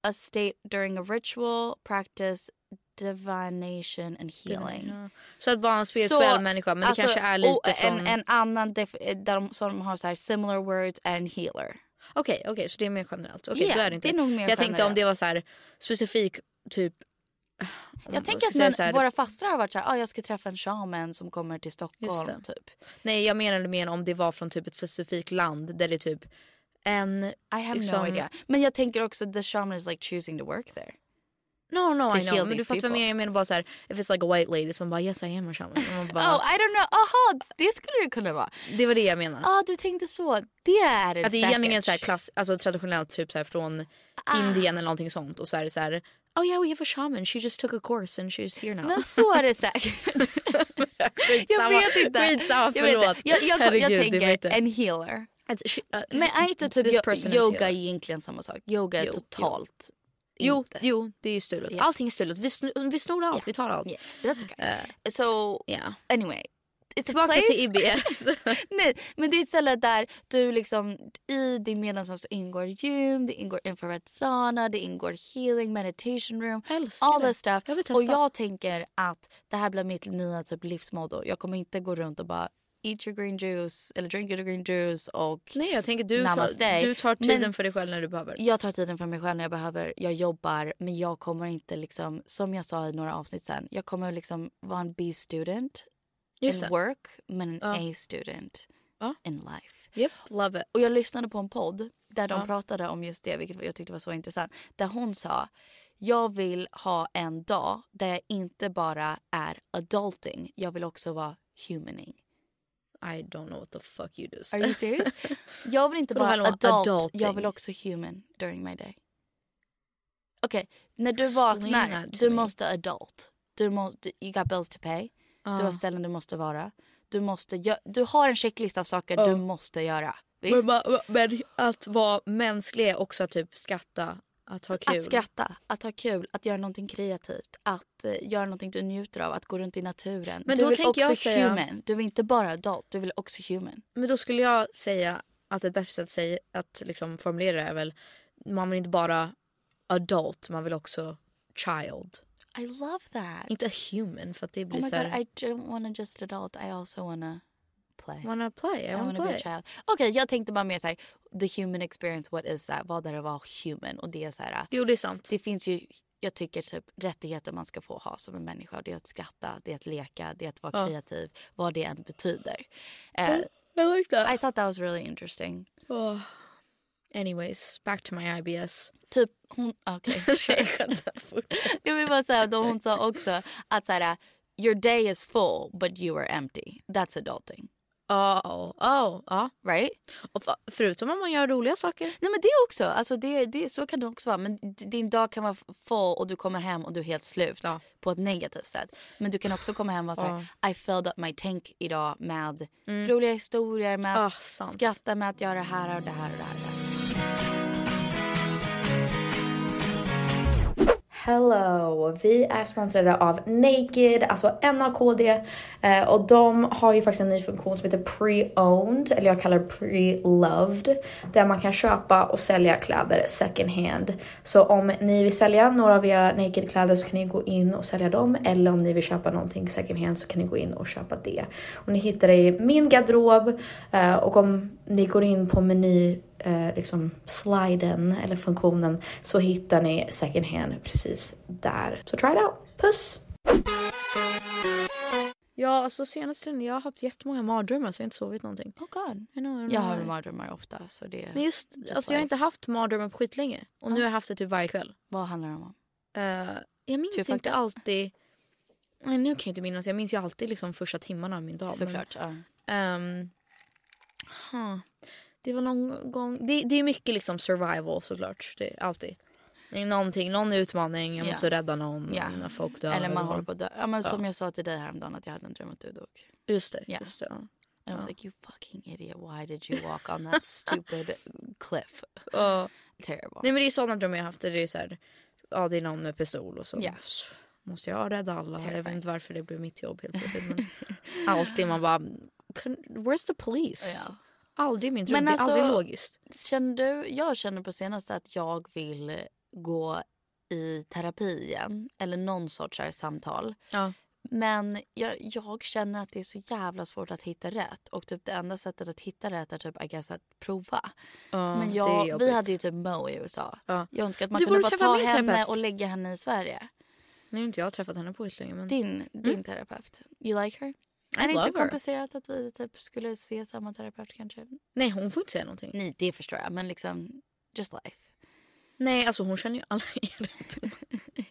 a state during a ritual, practice, divination and healing. Ja. Så att bara en spirituell Så, människa, men det alltså, kanske är lite och från... En, en annan där de, som har så här similar words är en healer. Okej, okej, så det är mer generellt. Ja, då är det inte. det är nog mer jag tänkte om generellt. det var så här specifik typ... Jag tänker att men, här- våra fastrar har varit så här, ah, jag ska träffa en shaman som kommer till Stockholm. Typ. Nej, jag menade mer om det var från typ ett specifikt land där det är typ en... I have Liksom- no idea. Men jag tänker också the shaman is like choosing to work there. No, no, I know. Men du fattar vad jag menar. Jag menar bara så här, if it's like a white lady som bara yes I am a shaman. Bara, Oh, I don't know. Aha, det skulle det kunna vara. Det var det jag menar. ah, du tänkte så. Det är det Att det är egentligen så här klass, alltså traditionellt typ så här från Ah. Indien eller någonting sånt och så är det så här Oh yeah we have a shaman, she just took a course and she's here now. Men så är det säkert. jag vet inte. Skitsamma, Jag, förlåt. inte. jag, jag, jag, Herregud, tänker jag. en healer. She- uh, Men är inte typ yoga egentligen samma sak? Yoga är Jo, totalt Jo, inte. jo, det är ju stulet. Ja. Allting är stulet. Vi, sn- vi snor allt, Ja. vi tar allt. Yeah, that's okay. Eh, so ja. anyway. It's Tillbaka place... till IBS. Nej, men det är ett ställe där du liksom i din medlemskap så ingår gym, det ingår infrared sauna, det ingår healing, meditation room, älskar all det. that stuff. Jag. Och jag tänker att det här blir mitt nya typ livsmotto. Jag kommer inte gå runt och bara eat your green juice eller drink your green juice och Nej jag tänker du tar, du tar tiden Men- för dig själv när du behöver. jag tar tiden för mig själv när jag behöver. Jag jobbar men jag kommer inte liksom som jag sa i några avsnitt sen. Jag kommer liksom vara en B-student Just in det. work men en Ja. A-student Ja. in life. Yep, love it. Och jag lyssnade på en podd där de Ja. pratade om just det, vilket jag tyckte var så intressant. Där hon sa, jag vill ha en dag där jag inte bara är adulting, jag vill också vara humaning. I don't know what the fuck you just Are you serious? jag vill inte hallå, adult, adulting? jag vill också human during my day. Okej, när du Explain vaknar, du me. måste adult. Du måste, you got bills to pay. Du har ställen du måste vara. Du, måste, du har en checklista av saker du måste göra. Men, men att vara mänsklig är också typ skratta, att ha kul. Att skratta, att ha kul, att göra någonting kreativt, att eh, göra någonting du njuter av, att gå runt i naturen. Men du då vill tänker också jag säga- human. Du vill inte bara adult, du vill också human. Men då skulle jag säga att ett bättre sätt att, säga, att liksom formulera det är väl man vill inte bara adult, man vill också child. I love that. Inte human för att det blir oh my så god, här, I don't wanna just adult, I also wanna play. wanna play, I I wanna wanna be a play. child. Okej, jag tänkte bara mer såhär, the human experience, what is that? Vad är det att vara human? Och det är såhär, Jo det är sant. det finns ju, jag tycker typ rättigheter man ska få ha som en människa. Det är att skratta, det är att leka, det är att vara Ja. kreativ, vad det än betyder. Eh, I like that. I thought that was really interesting. Oh. Anyways, back to my IBS. Typ hon, okej. sure. jag vill bara säga då hon sa också att såhär, your day is full but you are empty. That's adulting. Oh, oh, ja. Right? Och förutom om man gör roliga saker. Nej men det också, alltså det, det, så kan det också vara. Men din dag kan vara full och du kommer hem och du är helt slut Ja. på ett negativt sätt. Men du kan också komma hem och säga I filled up my tank idag med roliga historier, med Ah, att sant. skratta, med att göra det här och det här och det här. Hello! Vi är sponsrade av Naked, alltså NAKD. Eh, och de har ju faktiskt en ny funktion som heter Pre-Owned, eller jag kallar det Pre-Loved. Där man kan köpa och sälja kläder second hand. Så om ni vill sälja några av era Naked-kläder så kan ni gå in och sälja dem. Eller om ni vill köpa någonting second hand så kan ni gå in och köpa det. Och ni hittar det i min garderob. Eh, och om ni går in på meny eh, liksom sliden eller funktionen så hittar ni second hand precis där. Så try it out. Puss! Ja, alltså senaste tiden jag har haft jättemånga mardrömmar så jag har inte sovit någonting. Oh God. I know, I don't Jag know har mardrömmar ofta så det... Men just, alltså jag har inte haft mardrömmar på skitlänge. Och nu har jag haft det typ varje kväll. Vad handlar det om? Eh, jag minns Typ inte alltid... Nej, nu kan jag inte minnas. Jag minns ju alltid liksom första timmarna av min dag. men- Såklart. Ja. Ehm, huh. Det var någon gång... Det, det är mycket liksom survival såklart. Det alltid. Någonting, någon utmaning, jag Ja. måste rädda någon Ja. när folk dör. Eller man håller på att dö. Ja, men Som jag sa till dig häromdagen att jag hade en dröm att du dog. Just det. Ja. Just det. ja. And I was like you fucking idiot why did you walk on that stupid cliff? Ja. Terrible. Nej men det är sådana drömmar jag haft. Det är så här, ja det är någon med pistol och så Ja. måste jag rädda alla. Jag vet inte varför det blev mitt jobb helt plötsligt. Men alltid man bara, "Can- where's the police? Ja. Aldrig min dröm, Men det är alltså- aldrig logiskt. Känner du, jag känner på senaste att jag vill gå i terapi igen. Eller någon sorts här samtal. Ja. Men jag, jag känner att det är så jävla svårt att hitta rätt. Och typ det enda sättet att hitta rätt är typ I guess att prova. Ja, Men jag, vi hade ju typ Mo i USA. Ja. Jag önskar att man Du kunde bara ta henne terapeut. och lägga henne i Sverige. Nu har inte jag träffat henne på länge men Din, din terapeut. You like her? Är det inte komplicerat att vi typ skulle se samma terapeut kanske? nej hon får inte säga någonting. Nej, det förstår jag. Men liksom, just life. Nej alltså hon känner ju alla er.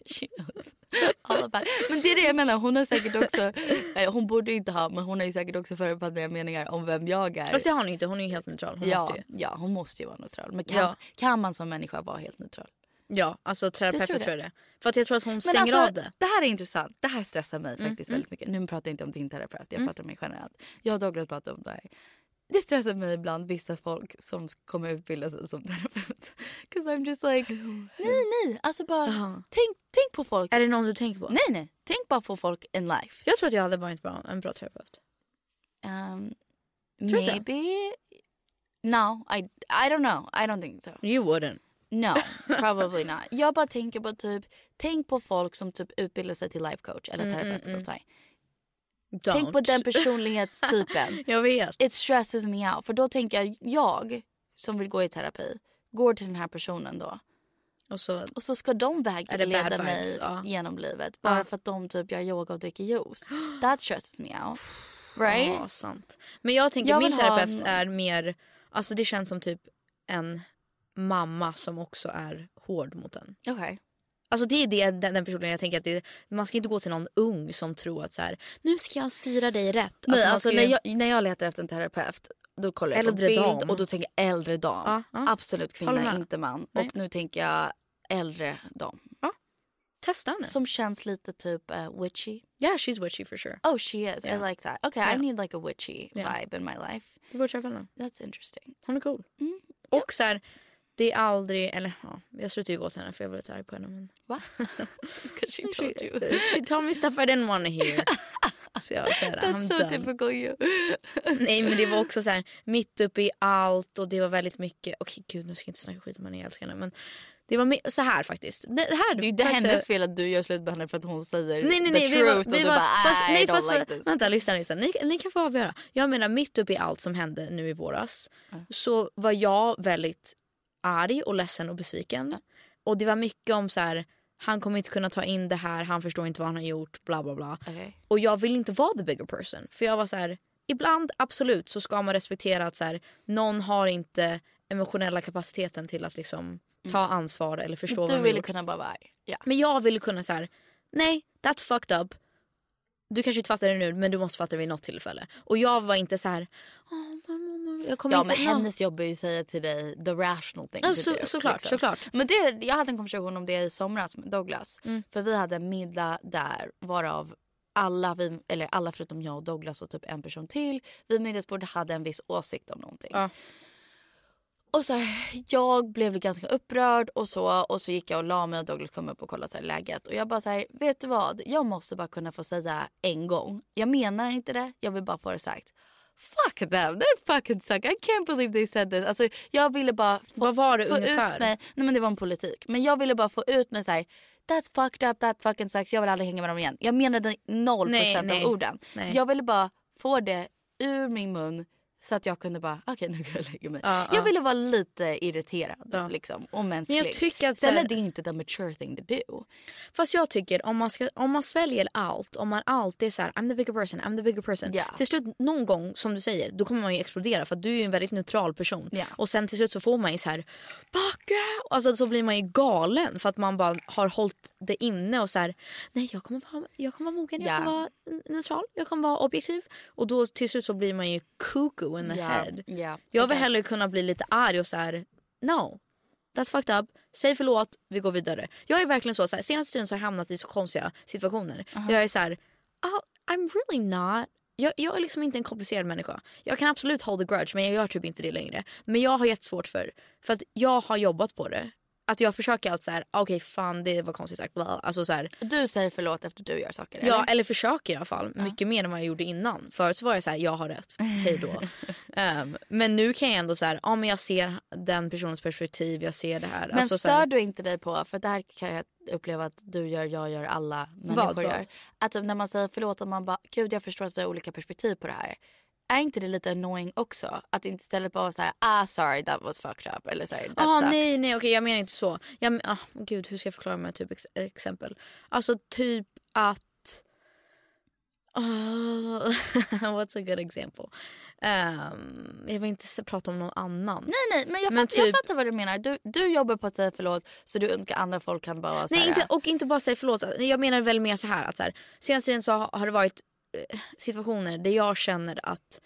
She knows all about. Men det är det jag menar. Hon har säkert också, eh, hon borde inte ha, men hon har ju säkert också förutfattade meningar om vem jag är. Fast det har hon inte, hon är ju helt neutral. Hon ja, måste ju. ja, hon måste ju vara neutral. Men kan, Ja. kan man som människa vara helt neutral? Ja, alltså terapeuten tror tror jag det. För att jag tror att hon stänger alltså, av det. Det här är intressant. Det här stressar mig faktiskt väldigt mycket. Nu pratar jag inte om din terapeut, jag pratar om mig generellt. Jag och Douglas pratar om det här. Det stressar mig ibland vissa folk som kommer utbilda sig som terapeut. 'Cause I'm just like, nej nej. Alltså bara, Jaha. tänk, tänk på folk. Är det någon du tänker på? Nej nej. Tänk bara på folk in life. Jag tror att jag hade varit bra, en bra terapeut. Um, maybe. No, I, I don't know. I don't think so. You wouldn't. No, probably not. Jag bara tänker på typ, tänk på folk som typ utbildar sig till life coach eller terapeut. Mm, Tänk på den personlighetstypen. Jag vet. It stresses me out. För då tänker jag, jag som vill gå i terapi, går till den här personen då. Och så, Och så ska de vägleda mig vibes? Ja. genom livet. Bara Ja. för att de typ gör yoga och dricker juice. That stresses me out. Right? Ja, sant. Men jag tänker Jag min terapeut en- är mer, alltså det känns som typ en mamma som också är hård mot en. Okej. Alltså det är det, den, den personen jag tänker att det, man ska inte gå till någon ung som tror att så här, nu ska jag styra dig rätt. Nej, man alltså, ska när, ju- jag, när jag letar efter en terapeut då kollar jag Äldre på bild dam. och då tänker jag äldre dam. Ja, ja. Absolut kvinna, inte man. Nej. Och nu tänker jag äldre dam. Testa nu. Som känns lite typ uh, witchy. Yeah she's witchy for sure. Oh she is, Yeah. I like that. Okay, I Yeah. need like a witchy Yeah. vibe in my life. Du borde träffa henne. That's interesting. Hon är cool. Mm. Och så här, det är aldrig, eller ja, jag slutade ju gå till henne för jag var lite arg på henne. Men Va? Because she told you. she told me stuff I didn't want to hear. Så jag var så här, That's so done. typical you. Nej men det var också så här mitt uppe i allt och det var väldigt mycket, okej gud nu ska jag inte snacka skit om henne, jag älskar henne men det var så här faktiskt. Det, här, Det är ju inte hennes fel att du gör slut med henne för att hon säger Nej nej the nej. truth Vi var, och vi du var, bara fast, I nej, don't fast, like this. Vänta lyssna, lyssna. Ni, ni kan få avgöra. Jag menar mitt uppe i allt som hände nu i våras så var jag väldigt arg och ledsen och besviken. Och det var mycket om så här han kommer inte kunna ta in det här, han förstår inte vad han har gjort, bla bla bla. Okej. Och jag vill inte vara the bigger person. För jag var så här, ibland absolut så ska man respektera att så här, någon har inte emotionella kapaciteten till att liksom ta ansvar eller förstå vad Du de har ville kunna bara vara arg. Ja. Men jag ville kunna så här, nej that's fucked up. Du kanske inte fattar det nu men du måste fatta det vid något tillfälle. Och jag var inte så här, "Åh, mamma, jag kommer Ja inte... men hennes jobb är ju att säga till dig the rational thing Ja, så, do, såklart, liksom. såklart. Men det, jag hade en konversation om det i somras med Douglas. Mm. För vi hade en middag där varav alla, vi, eller alla förutom jag och Douglas och typ en person till vid middagsbordet hade en viss åsikt om någonting. Ja. Och så här, jag blev ganska upprörd och så och så gick jag och la mig och Douglas kom upp och kollade så här läget. Och jag bara så här, vet du vad? Jag måste bara kunna få säga en gång. Jag menar inte det, jag vill bara få det sagt. Fuck them, they fucking suck. I can't believe they said this. Alltså, jag ville bara få, Vad var det ungefär? ut mig. Nej men det var en politik. Men jag ville bara få ut mig så här. That's fucked up, that fucking sucks. Jag vill aldrig hänga med dem igen. Jag menade noll procent av orden. Nej. Jag ville bara få det ur min mun så att jag kunde bara, okej nu kan jag lägga mig. Ja, jag ja. ville vara lite irriterad Ja. liksom, och mänsklig. Men jag tycker att Sen är det inte the mature thing to do. Fast jag tycker om man, ska, om man sväljer allt, om man alltid är så här, I'm the bigger person, I'm the bigger person. Till slut någon gång som du säger, då kommer man ju explodera för att du är en väldigt neutral person. Och sen till slut så får man ju så här, backa! Alltså så blir man ju galen för att man bara har hållit det inne och så här, nej jag kommer vara, jag kommer vara mogen, jag Ja. kommer vara neutral, jag kommer vara objektiv. Och då till slut så blir man ju cuckoo in the Ja, head. ja, Jag vill hellre kunna bli lite arg och så här, no. That's fucked up. Säg förlåt, vi går vidare. Jag är verkligen så, så här, senaste tiden så har jag hamnat i så konstiga situationer. Jag är så här, oh, I'm really not. Jag, jag är liksom inte en komplicerad människa. Jag kan absolut hold a grudge men jag gör typ inte det längre. Men jag har jättesvårt för, för att jag har jobbat på det. Att jag försöker allt så här, okej fan det var konstigt sagt. Alltså så här, Du säger förlåt efter du gör saker Ja, eller? eller försöker i alla fall. Mycket mer än vad jag gjorde innan. Förut så var jag så här, jag har rätt. Hej då. Ehm, men nu kan jag ändå så här, ja men jag ser den personens perspektiv, jag ser det här. Men alltså, så stör här, du inte dig på, för det här kan jag uppleva att du gör, jag gör, alla människor vad? gör. Att typ när man säger förlåt att man bara, gud jag förstår att vi har olika perspektiv på det här. Är inte det lite annoying också? Att inte istället bara så här, ah sorry that was fucked up. Eller så här, that Ah, sucked. nej, nej, okej jag menar inte så. Jag, ah, gud, hur ska jag förklara med typ ex- exempel? Alltså typ att... Ah, what's a good example? Ehm, jag vill inte prata om någon annan. Nej nej men, jag, Men jag typ- fattar vad du menar. Du, du jobbar på att säga förlåt så du undrar andra folk kan bara så Nej, inte, och inte bara säga förlåt. Jag menar väl mer så här att så här, senaste tiden så har, det varit situationer där jag känner att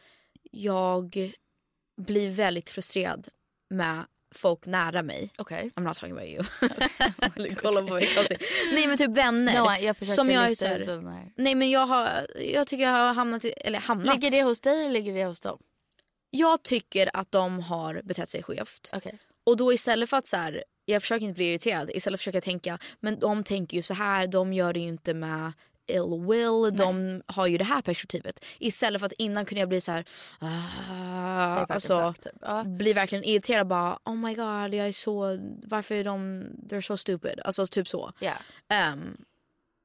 jag blir väldigt frustrerad med folk nära mig. Okej. I'm not talking about you. Eller Kolla på mig. Nej men typ vänner. No, jag som jag är så här. Nej men jag har, jag tycker jag har hamnat, eller hamnat. Ligger det hos dig eller ligger det hos dem? Jag tycker att de har betett sig skevt. Okej. Och då istället för att så här, jag försöker inte bli irriterad, istället försöker jag tänka, men de tänker ju så här, de gör det ju inte med ill will, de har ju det här perspektivet. Istället för att innan kunde jag bli så här, ah, alltså, typ. Ja. blir verkligen irriterad bara, oh my god, jag är så, varför är de, they're so stupid. Alltså typ så. Ja. Ehm,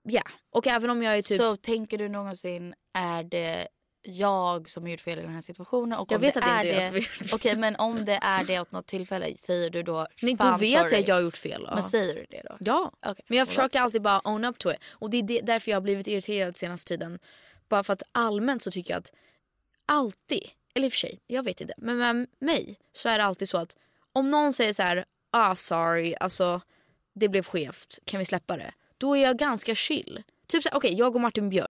ja, och även om jag är typ... Så tänker du någonsin, är det jag som har gjort fel i den här situationen? Och Jag vet det att det inte är jag som har gjort fel. Okej men om det är det åt något tillfälle, säger du då Nej, då vet jag sorry. att jag har gjort fel. ja. Men säger du det då? Ja, Okej, men jag försöker alltid bara own up to it. Och det är det, därför jag har blivit irriterad senaste tiden. Bara för att allmänt så tycker jag att alltid, eller i och för sig, jag vet inte. Men med mig så är det alltid så att om någon säger så här, ah sorry, alltså det blev skevt, kan vi släppa det? Då är jag ganska chill. Typ såhär, okej jag och Martin Björk.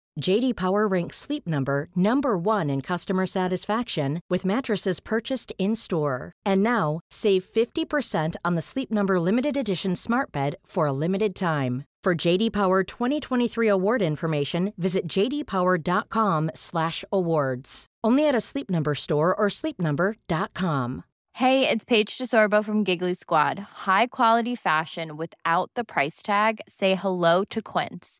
JD Power ranks Sleep Number number 1 in customer satisfaction with mattresses purchased in-store. And now, save 50% on the Sleep Number limited edition Smart Bed for a limited time. For JD Power 2023 award information, visit jdpower.com/awards. Only at a Sleep Number store or sleepnumber.com. Hey, it's Paige DeSorbo from Giggly Squad. High quality fashion without the price tag. Say hello to Quince.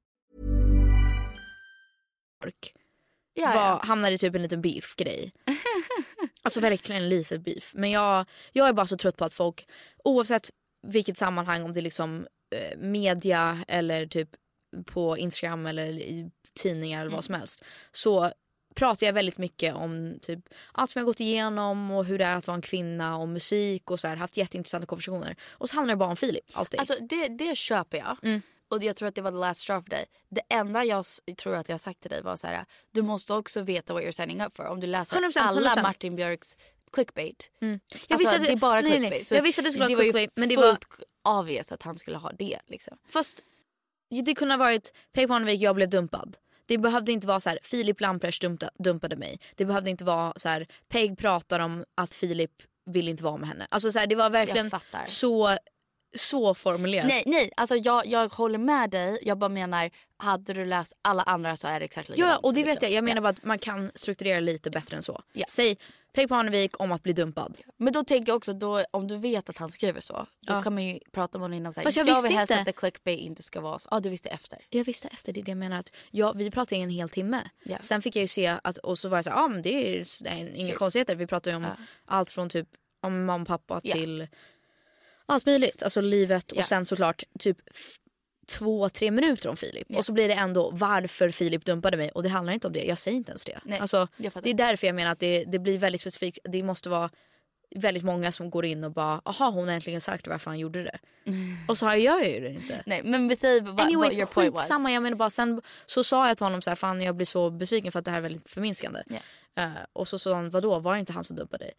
Ja, var, ja. hamnade typ i en liten beef-grej. alltså verkligen en liten beef. Men jag, jag är bara så trött på att folk, oavsett vilket sammanhang, om det är liksom eh, media eller typ på Instagram eller i tidningar eller vad som helst. Så pratar jag väldigt mycket om typ allt som jag gått igenom och hur det är att vara en kvinna och musik och så här, haft jätteintressanta konversationer. Och så handlar det bara om Filip alltid. Alltså det, det köper jag. Mm. Och jag tror att det var the last straw för dig. Det enda jag tror att jag sagt till dig var så här. Du måste också veta what you're signing up for. Om du läser 100%, alla 100%. Martin Björks clickbait. Jag Alltså, visste att det är bara nej, clickbait. Så Jag visste det skulle det vara var clickbait men det var fullt obvious att han skulle ha det. Liksom. Fast det kunde ha varit Peg Parnevik, jag blev dumpad. Det behövde inte vara så här Filip Lamprecht dumpa, dumpade mig. Det behövde inte vara så här Peg pratar om att Filip vill inte vara med henne. Alltså så här, det var verkligen så så formulerat. Nej, nej, alltså jag, jag håller med dig. Jag bara menar, hade du läst alla andra så är det exakt Ja, likadant. och det vet liksom. jag. Jag menar bara att man kan strukturera lite bättre än så. Ja. Säg Peg Parnevik om att bli dumpad. Men då tänker jag också, då, om du vet att han skriver så, då Ja. kan man ju prata med honom innan Fast jag jag visste vill helst inte. att clickbait inte ska vara så. Ja, du visste efter. Jag visste efter det, är det jag menar att jag, vi pratade i en hel timme. Ja. Sen fick jag ju se att, och så var jag så här, ah, men det är, det är inga konstigheter. Vi pratade ju om allt från typ om mamma och pappa Ja. till allt möjligt. Alltså livet Ja. och sen såklart typ två, tre minuter om Filip. Och så blir det ändå varför Filip dumpade mig och det handlar inte om det. Jag säger inte ens det. Nej, alltså, jag det är därför jag menar att det, det blir väldigt specifikt. Det måste vara väldigt många som går in och bara, aha hon har äntligen sagt varför han gjorde det. Och så har jag ju det inte. Nej, men vi säger vad, Anyways, what your point was. skitsamma. Jag menar bara, sen så sa jag till honom så här, fan jag blir så besviken för att det här är väldigt förminskande. Eh, och så sa han, vadå var det inte han som dumpade dig?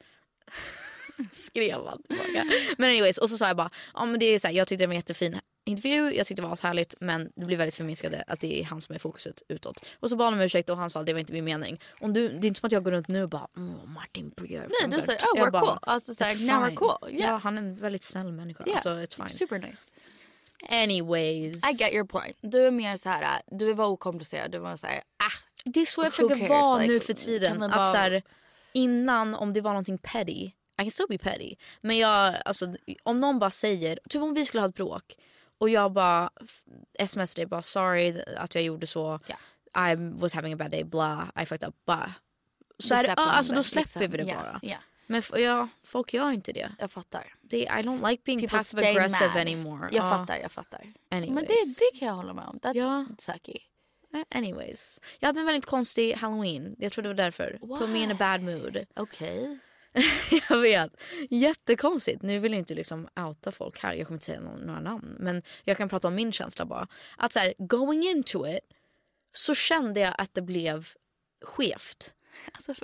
Skrev han tillbaka. Men anyways, och så sa jag bara, ja men det är så här, jag tyckte det var en jättefin intervju, jag tyckte det var härligt men det blir väldigt förminskande att det är han som är fokuset utåt. Och så bad han om ursäkt och han sa det var inte min mening. Om du, det är inte som att jag går runt nu och bara, oh, Martin Björk. Nej, du säger, oh, we're cool. Alltså så här, "It's now we're fine." cool. Yeah. Ja, han är en väldigt snäll människa. Yeah, Så it's fine. Super nice. Anyways. I get your point. Du är mer så här, du var okomplicerad. Du var så här, ah. Det är så jag försöker vara Like, nu för tiden. Att bara- så här, innan om det var någonting petty, I can still be petty. Men jag, alltså, om någon bara säger, typ om vi skulle ha ett bråk och jag bara f- sms dig bara sorry att jag gjorde så. I was having a bad day, blah, I fucked up, blah. Så är ah, alltså, då släpper liksom. vi det bara. ja. Men f- ja, folk gör inte det. Jag fattar. Det, I don't like being People passive aggressive mad. anymore. Jag Ja. fattar, jag fattar. Anyways. Men det, det kan jag hålla med om. That's Ja. sucky. Anyways. Jag hade en väldigt konstig halloween. Jag tror det var därför. Put me in a bad mood. Okej. jag vet. Jättekonstigt. Nu vill jag inte liksom outa folk här. Jag kommer inte säga någon, några namn. Men jag kan prata om min känsla bara. Att så här, going into it så kände jag att det blev skevt. Alltså,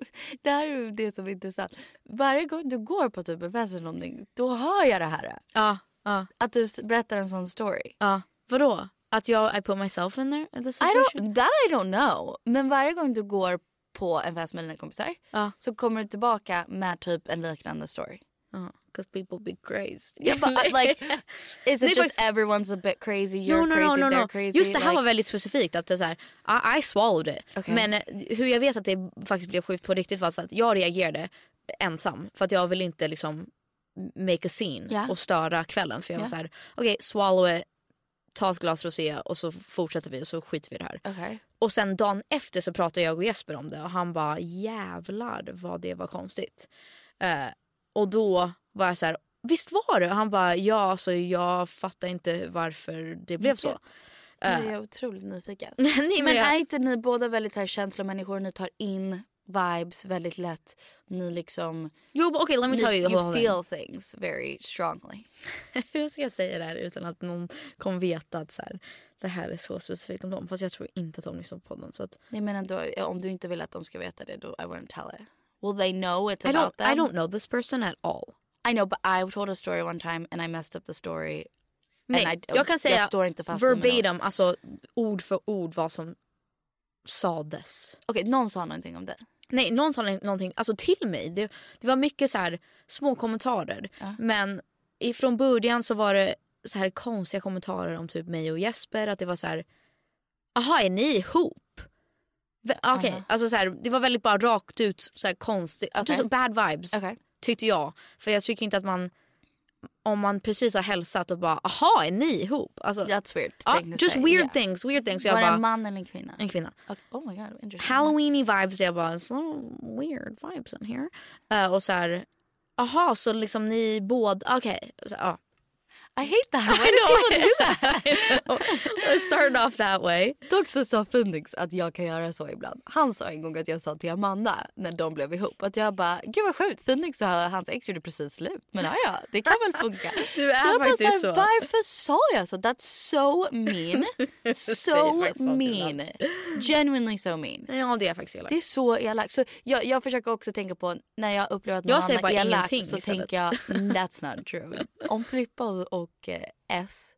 det här är det som är intressant. Varje gång du går på typ en fest eller någonting, då hör jag det här. Ja, ja. Att du berättar en sån story. Ja. Vadå? Att jag I put myself in there the I don't, that I don't know. Men varje gång du går på en fest med dina kompisar Ja. så kommer du tillbaka med typ en liknande story. Because people be crazy. Yeah, but uh, like, is it just everyone's a bit crazy? You're no, no, crazy, no, no, no. crazy? Just det här like, var väldigt specifikt. Att det är så här, I, I swallowed it. Okej. Men eh, hur jag vet att det faktiskt blev sjukt på riktigt var för att jag reagerade ensam. För att jag vill inte liksom make a scene Ja. och störa kvällen. För jag var Ja. så här, okej swallow it, ta ett glas rosé och så fortsätter vi och så skiter vi i det här. Okej. Och sen dagen efter så pratade jag och Jesper om det och han bara jävlar vad det var konstigt. Eh, och då var jag så här, visst var det? Och han bara ja alltså jag fattar inte varför det blev så. Nu Eh, är jag otroligt nyfiken. Nej, men är inte ni båda väldigt så här känslomänniskor? Ni tar in vibes väldigt lätt. Ni liksom... Jo, okej, let me tell you the you feel things very strongly. Hur ska jag säga det här utan att någon kommer veta att så här, det här är så specifikt om dem? Fast jag tror inte att de lyssnar på podden. Så att, Nej, men ändå, om du inte vill att de ska veta det, då I wouldn't tell it. Will they know it's I, about don't, I them? don't know this person at all. I know, but I told a story one time and I messed up the story. Nej, I, jag kan säga ord. verbatim, alltså ord för ord vad som sades. Okej, någon sa någonting om det. Nej, någon sa någonting alltså till mig. Det, det var mycket så här små kommentarer. Men ifrån början så var det så här konstiga kommentarer om typ mig och Jesper. Att det var så här, aha är ni ihop? Okej, Aha. alltså så här, det var väldigt bara rakt ut så här konstigt. Okej. Så bad vibes Okej. tyckte jag. För jag tycker inte att man, om man precis har hälsat och bara aha är ni ihop? Alltså, That's weird ja, just weird yeah. things, weird things. Var det bara, en man eller en kvinna? en kvinna. Okay. Oh my god, interesting. Halloweeny vibes. Jag bara, so weird vibes in here. Eh, och så här, aha så liksom ni båda, okej. Så, ja. I hate that. I Why do know. people do that? I started off that way. Dock så sa Phoenix att jag kan göra så ibland. Han sa en gång att jag sa till Amanda när de blev ihop att jag bara, gud vad sjukt, Phoenix och hans ex gjorde precis slut. Men ja, ja, det kan väl funka. Du är jag bara faktiskt såhär, så. Varför sa jag så? That's so mean. so mean. Genuinely so mean. Ja det är faktiskt elakt. Det är så elakt. Så jag, jag försöker också tänka på när jag upplever att någon Jag annan bara är elak så istället. tänker jag that's not true. Om Filippa och, och eh, S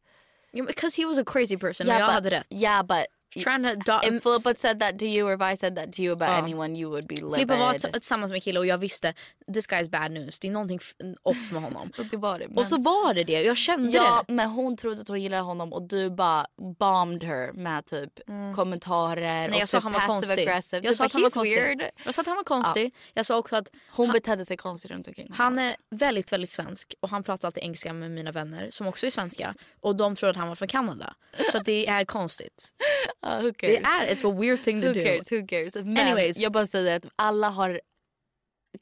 Yeah, because he was a crazy person och Yeah, jag but- hade rätt. Yeah, but Trying to do- If Filippa said that to you or if I said that to you about Ja. anyone you would be livid. Filippa var t- tillsammans med en kille och jag visste this guy is bad news. Det är någonting f- off med honom. Och det var det. Och så var det det. Jag kände Ja, det. men hon trodde att hon gillade honom och du bara bombed her med typ kommentarer Nej, och jag sa typ han var passive aggressive. Jag sa att han var "He's konstig. weird." Jag sa att han var konstig. Jag sa också att Hon betedde sig konstigt runt omkring han är väldigt, väldigt svensk och han pratar alltid engelska med mina vänner som också är svenska och de tror att han var från Kanada. Så det är konstigt. Ja, who Det cares? är, it's a weird thing to Who do. cares, who cares. Men Anyways. jag bara säger att alla har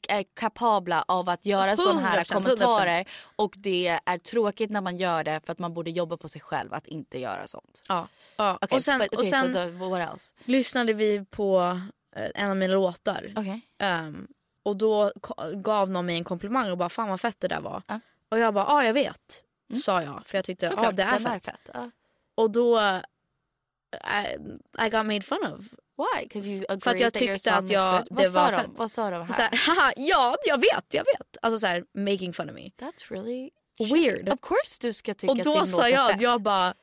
är kapabla av att göra sådana här 100%, kommentarer och det är tråkigt när man gör det för att man borde jobba på sig själv att inte göra sånt. Ja. ja. Okej, och sen, but- och okej, sen so lyssnade vi på eh, en av mina låtar. Okej. Ehm, och då gav någon mig en komplimang och bara fan vad fett det där var. Ja. Och jag bara ja jag vet. Sa jag för jag tyckte ja Såklart, det är fett. fett. Ja. Och då I, I got made fun of. Why? you För att jag tyckte att jag, det Vad sa var de? fett. Vad sa de här? Så här, haha, ja jag vet, jag vet. Alltså så här, making fun of me. That's really Weird. Of course du ska tycka Och att då din sa låt är jag, fett. jag bara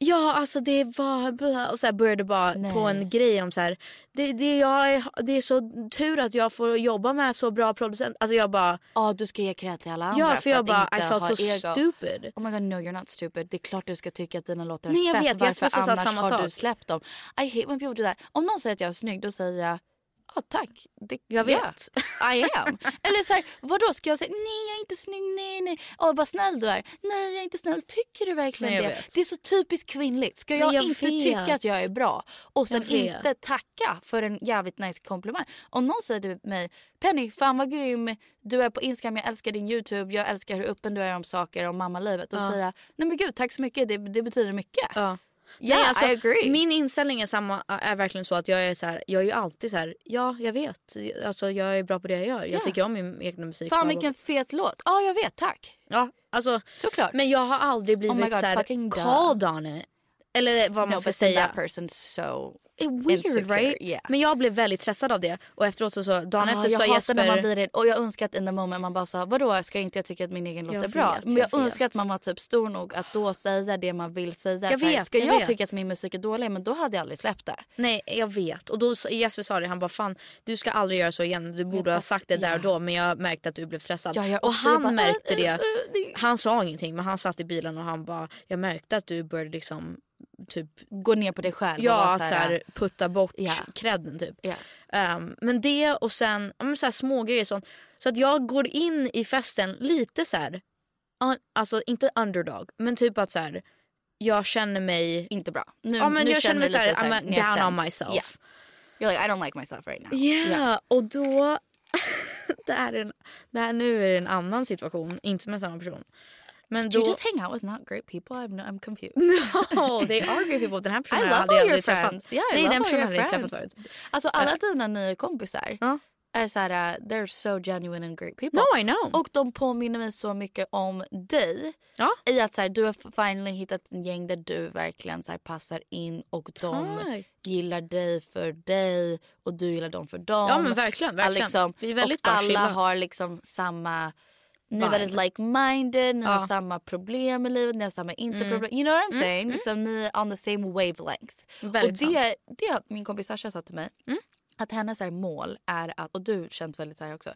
Ja alltså det var bla, och så började bara Nej. på en grej om så här det, det, jag är, det är så tur att jag får jobba med så bra producent. Alltså jag bara Ja du ska ge cred till alla andra Ja för jag att bara I felt so ego. stupid. Oh my god no you're not stupid. Det är klart du ska tycka att dina låtar är Nej, jag fett. vet, jag Varför säga annars samma har du sak. släppt dem? I hate when people do that. Om någon säger att jag är snygg då säger jag Ja tack. Det, Jag yeah, vet. I am. Eller så här, vadå ska jag säga nej jag är inte snygg, nej nej. Åh vad snäll du är. Nej jag är inte snäll. Tycker du verkligen Nej, det? Det är så typiskt kvinnligt. Ska jag, jag inte vet. tycka att jag är bra och sen inte tacka för en jävligt nice komplimang. Om någon säger till mig Penny fan vad grym du är på Instagram, jag älskar din YouTube, jag älskar hur öppen du är om saker om mammalivet. Och Ja. säga nej men gud tack så mycket, det, det betyder mycket. Ja. Yeah, Nej, alltså, I agree. Min inställning är samma är verkligen så att jag är så här, jag är ju alltid så här, ja jag vet. Alltså jag är bra på det jag gör. Jag Ja. tycker om min egen musik. Fan vilken fet låt. Ja jag vet, tack. Ja, alltså, Såklart. Men jag har aldrig blivit Oh God, så här, duh. called on it. Eller vad man no, ska säga. that person's so Weird insecure, right? yeah. Men jag blev väldigt stressad av det. Och efteråt så, så dagen Ah, efter jag sa hatar Jesper... när man blir det. Och jag önskar att in the moment man bara sa vadå ska inte jag tycka att min egen låt Jag är bra? vet, Men jag, jag önskar att man var typ stor nog att då säga det man vill säga. Jag vet, ska jag jag, vet. tycka att min musik är dålig men då hade jag aldrig släppt det. Nej jag vet. Och då Jesper sa det, han bara fan du ska aldrig göra så igen. Du borde ha sagt det där och då men jag märkte att du blev stressad. Ja, jag och jag han bara, märkte äh, det. äh, äh, det- Han sa ingenting men han satt i bilen och han bara jag märkte att du började liksom typ Gå ner på dig själv och Ja, vara att så så här, här, putta bort Ja. credden typ. Ja. Ehm, men det och sen men så här, små grejer sånt. Så att jag går in i festen lite så här, un, alltså inte underdog men typ att så här, jag känner mig inte bra. Nu, ja, men nu jag känner mig så här, lite I'm down on myself. Yeah. You're like I don't like myself right now. Yeah, och då... det, här är en, det här nu är det en annan situation, inte med samma person. Men Do då... you just hang out with not great people? I'm, no, I'm confused. No, they are great people. Den här I personen love hade all your friends. Yeah, I Nej, love den all your friends. träffat. Alltså alla Eh. dina nya kompisar Ja. är så här, uh, they're so genuine and great people. No, I know. Och de påminner mig så mycket om dig. Ja. I att så här, du har finally hittat en gäng där du verkligen så här, passar in och de Tack. gillar dig för dig och du gillar dem för dem. Ja, men verkligen, verkligen. Liksom, Vi är väldigt och alla chilla. har liksom samma ni är väldigt like-minded, ni har samma problem i livet, ni har samma inte Mm. problem. You know what I'm Mm, saying? mm. Liksom, ni är on the same wavelength. Väldigt och det, sant. det har min kompis Sasha sa till mig. Mm. Att hennes här, mål är att, och du känns väldigt så här också,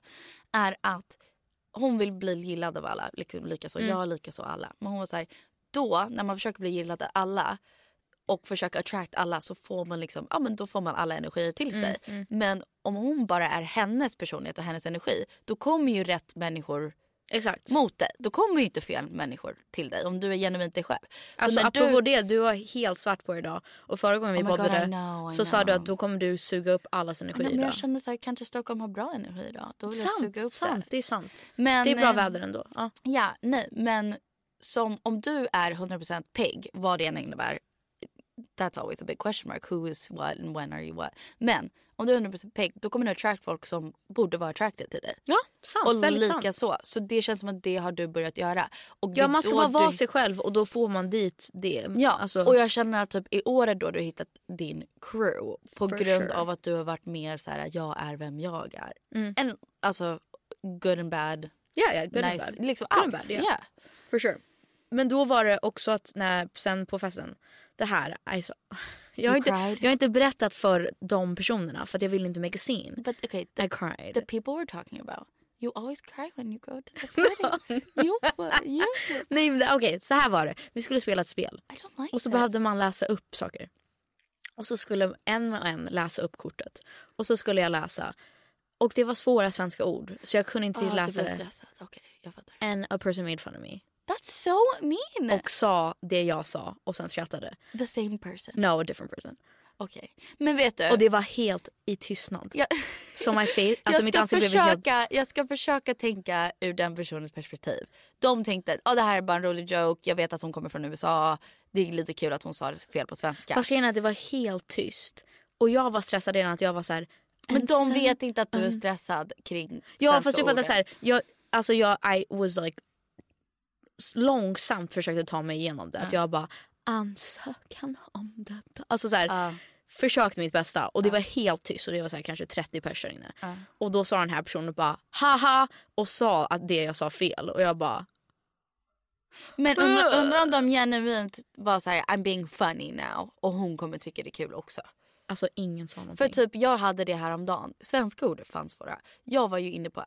är att hon vill bli gillad av alla. Liksom, lika så Mm. jag, lika så alla. Men hon var så här, då när man försöker bli gillad av alla och försöker attract alla så får man liksom, ja men då får man alla energier till Mm, sig. mm. Men om hon bara är hennes personlighet och hennes energi då kommer ju rätt människor Exakt. mot dig. Då kommer ju inte fel människor till dig om du är genuint dig själv. Så Alltså när apropå du, det, du var helt svart på idag. Och förra gången vi Oh my God, poddade I know, I så sa du know. att då kommer du suga upp allas energi Nej, men idag. jag känner så här, kanske Stockholm har bra energi idag. Då vill jag suga upp sant, det. det är sant. Men, det är bra eh, väder ändå. Ja. Ja, nej, men som om du är 100% pigg, vad det än innebär. That's always a big question mark. Who is what and when are you what? Men om du är 100% pigg då kommer du attract folk som borde vara attracted till dig. Ja, sant. Och väldigt lika sant. så. Så det känns som att det har du börjat göra. Och Ja, man ska bara vara du... sig själv och då får man dit det. Ja, Alltså, och jag känner att typ i år är då du hittat din crew. På For grund sure. av att du har varit mer så här, jag är vem jag är. Mm. En, alltså good and bad. Ja, ja, good and nice. bad. Liksom Good allt. and bad, ja. yeah. For sure. Men då var det också att när, sen på festen, det här, alltså, Jag har, inte, jag har inte berättat för de personerna för att jag vill inte make a scene. But okay, the, I cried. the people we're talking about. You always cry when you go to the parties. you, you. Nej men okej, så här var det. Vi skulle spela ett spel. I don't like Och så this. behövde man läsa upp saker. Och så skulle en och en läsa upp kortet. Och så skulle jag läsa. Och det var svåra svenska ord. Så jag kunde inte Ah, riktigt läsa det. Okej, jag fattar. And a person made fun of me. That's so mean. Och sa det jag sa och sen skrattade. The same person. No, a different person. Okej. Men vet du. Och det var helt i tystnad. jag, Så my face, alltså mitt ansikte blev helt... försöka, jag ska försöka tänka ur den personens perspektiv. De tänkte att oh, det här är bara en rolig joke. Jag vet att hon kommer från USA. Det är lite kul att hon sa det fel på svenska. Fast grejen det var helt tyst. Och jag var stressad redan att jag var så här. Men "And de vet inte att du är um, stressad kring Ja fast du fattar så här, jag, alltså jag I was like långsamt försökte ta mig igenom det. Att jag bara ansökan om detta. Alltså så här, Ja. försökte mitt bästa och det var helt tyst och det var så här, kanske 30 personer inne. Ja. Och då sa den här personen bara haha och sa att det jag sa fel och jag bara Men undrar undra om de genuint var så här I'm being funny now och hon kommer tycka det är kul också. alltså ingen sa någonting. För typ jag hade det här om dagen. Svenska ord fanns våra. Jag var ju inne på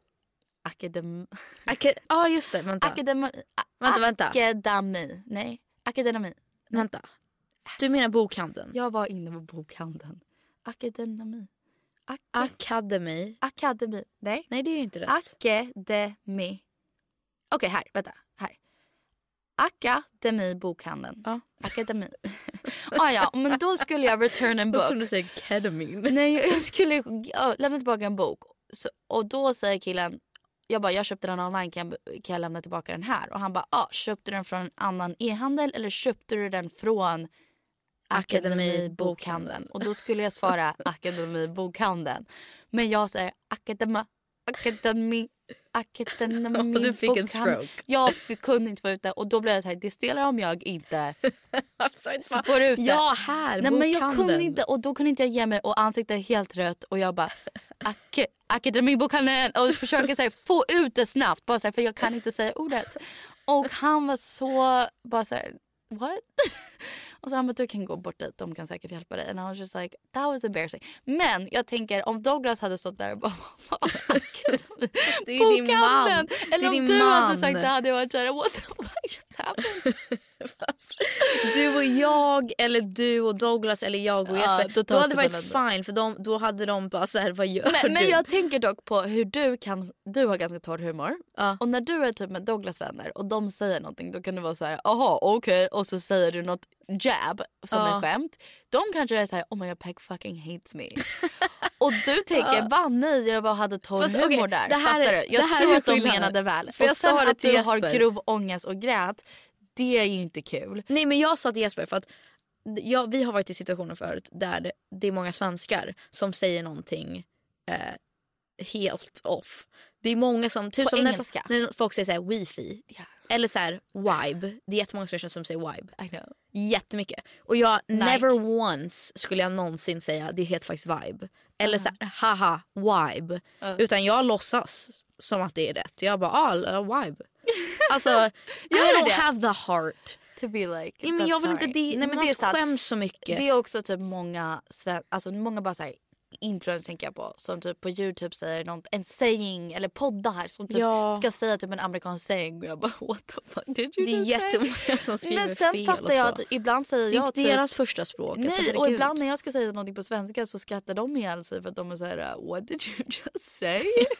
akademi. Ja ah, just det, vänta. Akademi. Vänta, vänta. Akademi. Nej, akademi. Vänta. Du menar bokhandeln? Jag var inne på bokhandeln. Akademi. Ak- Academy. Akademi. Nej. Nej det är inte rätt. Akademi. Okej, här. Vänta. Här. Akademi bokhandeln. Ja. Akademi. ah, ja, men då skulle jag return en Jag book. trodde du säger ketamine. Nej, jag skulle ja, lämna tillbaka en bok. Så, och då säger killen, jag bara, jag köpte den online, kan jag, kan jag lämna tillbaka den här? Och han bara, ah, köpte du den från en annan e-handel eller köpte du den från Akademi bokhandeln? Och då skulle jag svara Akademi bokhandeln. Men jag säger Akademi, Akademi, Akademi Och du fick en bokhandeln. stroke. Jag kunde inte få ut det och då blev jag så här, det stelare om jag inte får ut det. Ja, här, Nej, men jag kunde bokhandeln. inte och då kunde inte jag ge mig och ansiktet är helt rött och jag bara Ak- Akademibokhandeln och försöker så här, få ut det snabbt bara så här, för jag kan inte säga ordet. Och han var så bara så här, what? Och så han bara du kan gå bort dit, de kan säkert hjälpa dig. And I was just like that was embarrassing. Men jag tänker om Douglas hade stått där och bara Det är din man. bokhandeln. Det är Eller om din du hade man. sagt det hade jag varit såhär what the fuck just happened? Du och jag eller du och Douglas eller jag och Ja, Jesper. då då, tar hade det varit fine för de, då hade de bara så här, vad gör Men, men du? jag tänker dock på hur du kan, du har ganska torr humor. Ja. Och när du är typ med Douglas vänner och de säger någonting då kan du vara så här, aha okej och så säger du något jab som Ja. är skämt. De kanske är så här, oh my god Peg fucking hates me. och du tänker, vad nej jag bara hade torr Fast, humor okej, där. det här Fattar du? Jag det här tror är att de menade väl. För och jag sa att du har Jesper. grov ångest och grät, det är ju inte kul. Nej men jag sa till Jesper för att ja, vi har varit i situationer förut där det är många svenskar som säger någonting eh, helt off. Det är många som, typ På som när, engelska? när folk säger så här wifi. Eller så här vibe. Det är jättemånga som säger vibe. I know. Jättemycket. Och jag Nike. never once skulle jag någonsin säga det heter faktiskt vibe. Eller så här haha vibe. Utan jag låtsas som att det är rätt. Jag bara ah uh, vibe. Alltså I don't det? have the heart. To be like, Nej, men jag vill inte det. Nej, men man det är skäms så mycket. Det är också typ många, alltså många bara såhär influencers tänker jag på som typ på youtube säger något, en saying eller poddar som typ Ja. ska säga typ en amerikansk saying och jag bara what the fuck did you Det är jättemånga som skriver Men sen fel fattar jag att ibland säger Det är jag inte typ deras första språk. Nej alltså, och ibland när jag ska säga någonting på svenska så skrattar de ihjäl sig för att de är såhär what did you just say?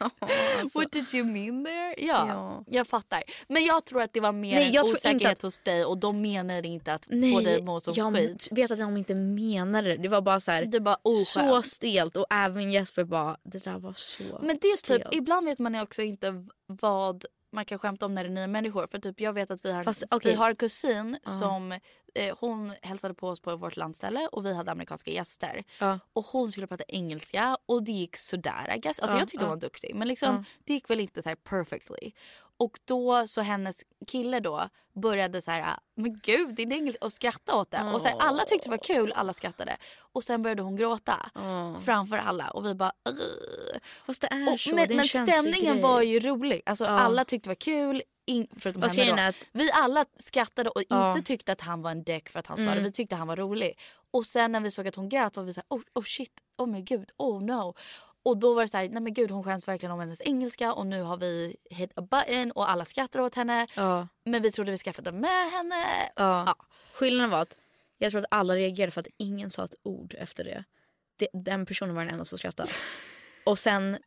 alltså. What did you mean there? Ja, Ja. jag fattar. Men jag tror att det var mer Nej, en jag osäkerhet att- hos dig och de menade inte att få Nej, dig att må som jag skit. vet att de inte menade det. Det var bara så här, Du bara så oskönt. Stelt och även Jesper bara det där var så Men det är typ, stelt. ibland vet man också inte vad man kan skämta om när det är nya människor. För typ jag vet att vi har, Fast, okej. vi har en kusin Ja. som eh, hon hälsade på oss på vårt landställe och vi hade amerikanska gäster. Ja. Och hon skulle prata engelska och det gick sådär I guess. Alltså Ja, jag tyckte hon var duktig men liksom det gick väl inte så här perfectly. Och då så hennes kille då började så här, "Ah, men gud din engelska och skratta åt det. Och så här, alla tyckte det var kul, alla skrattade. Och sen började hon gråta Ja. framför alla och vi bara "Ugh." Fast det är och, så. men det är en men stämningen grej. var ju rolig. Alltså Ja. alla tyckte det var kul. In, förutom Fast henne då. att- Vi alla skrattade och inte tyckte att han var en däck för att han sa Mm. det. Vi tyckte han var rolig. Och sen när vi såg att hon grät var vi så här, oh, oh shit, oh my gud, oh no. Och då var det så här, nej men gud hon skäms verkligen om hennes engelska och nu har vi hit a button och alla skrattar åt henne. Ja. Men vi trodde vi skaffade med henne. Ja. Skillnaden var att jag tror att alla reagerade för att ingen sa ett ord efter det. det den personen var den enda som skrattade. Och sen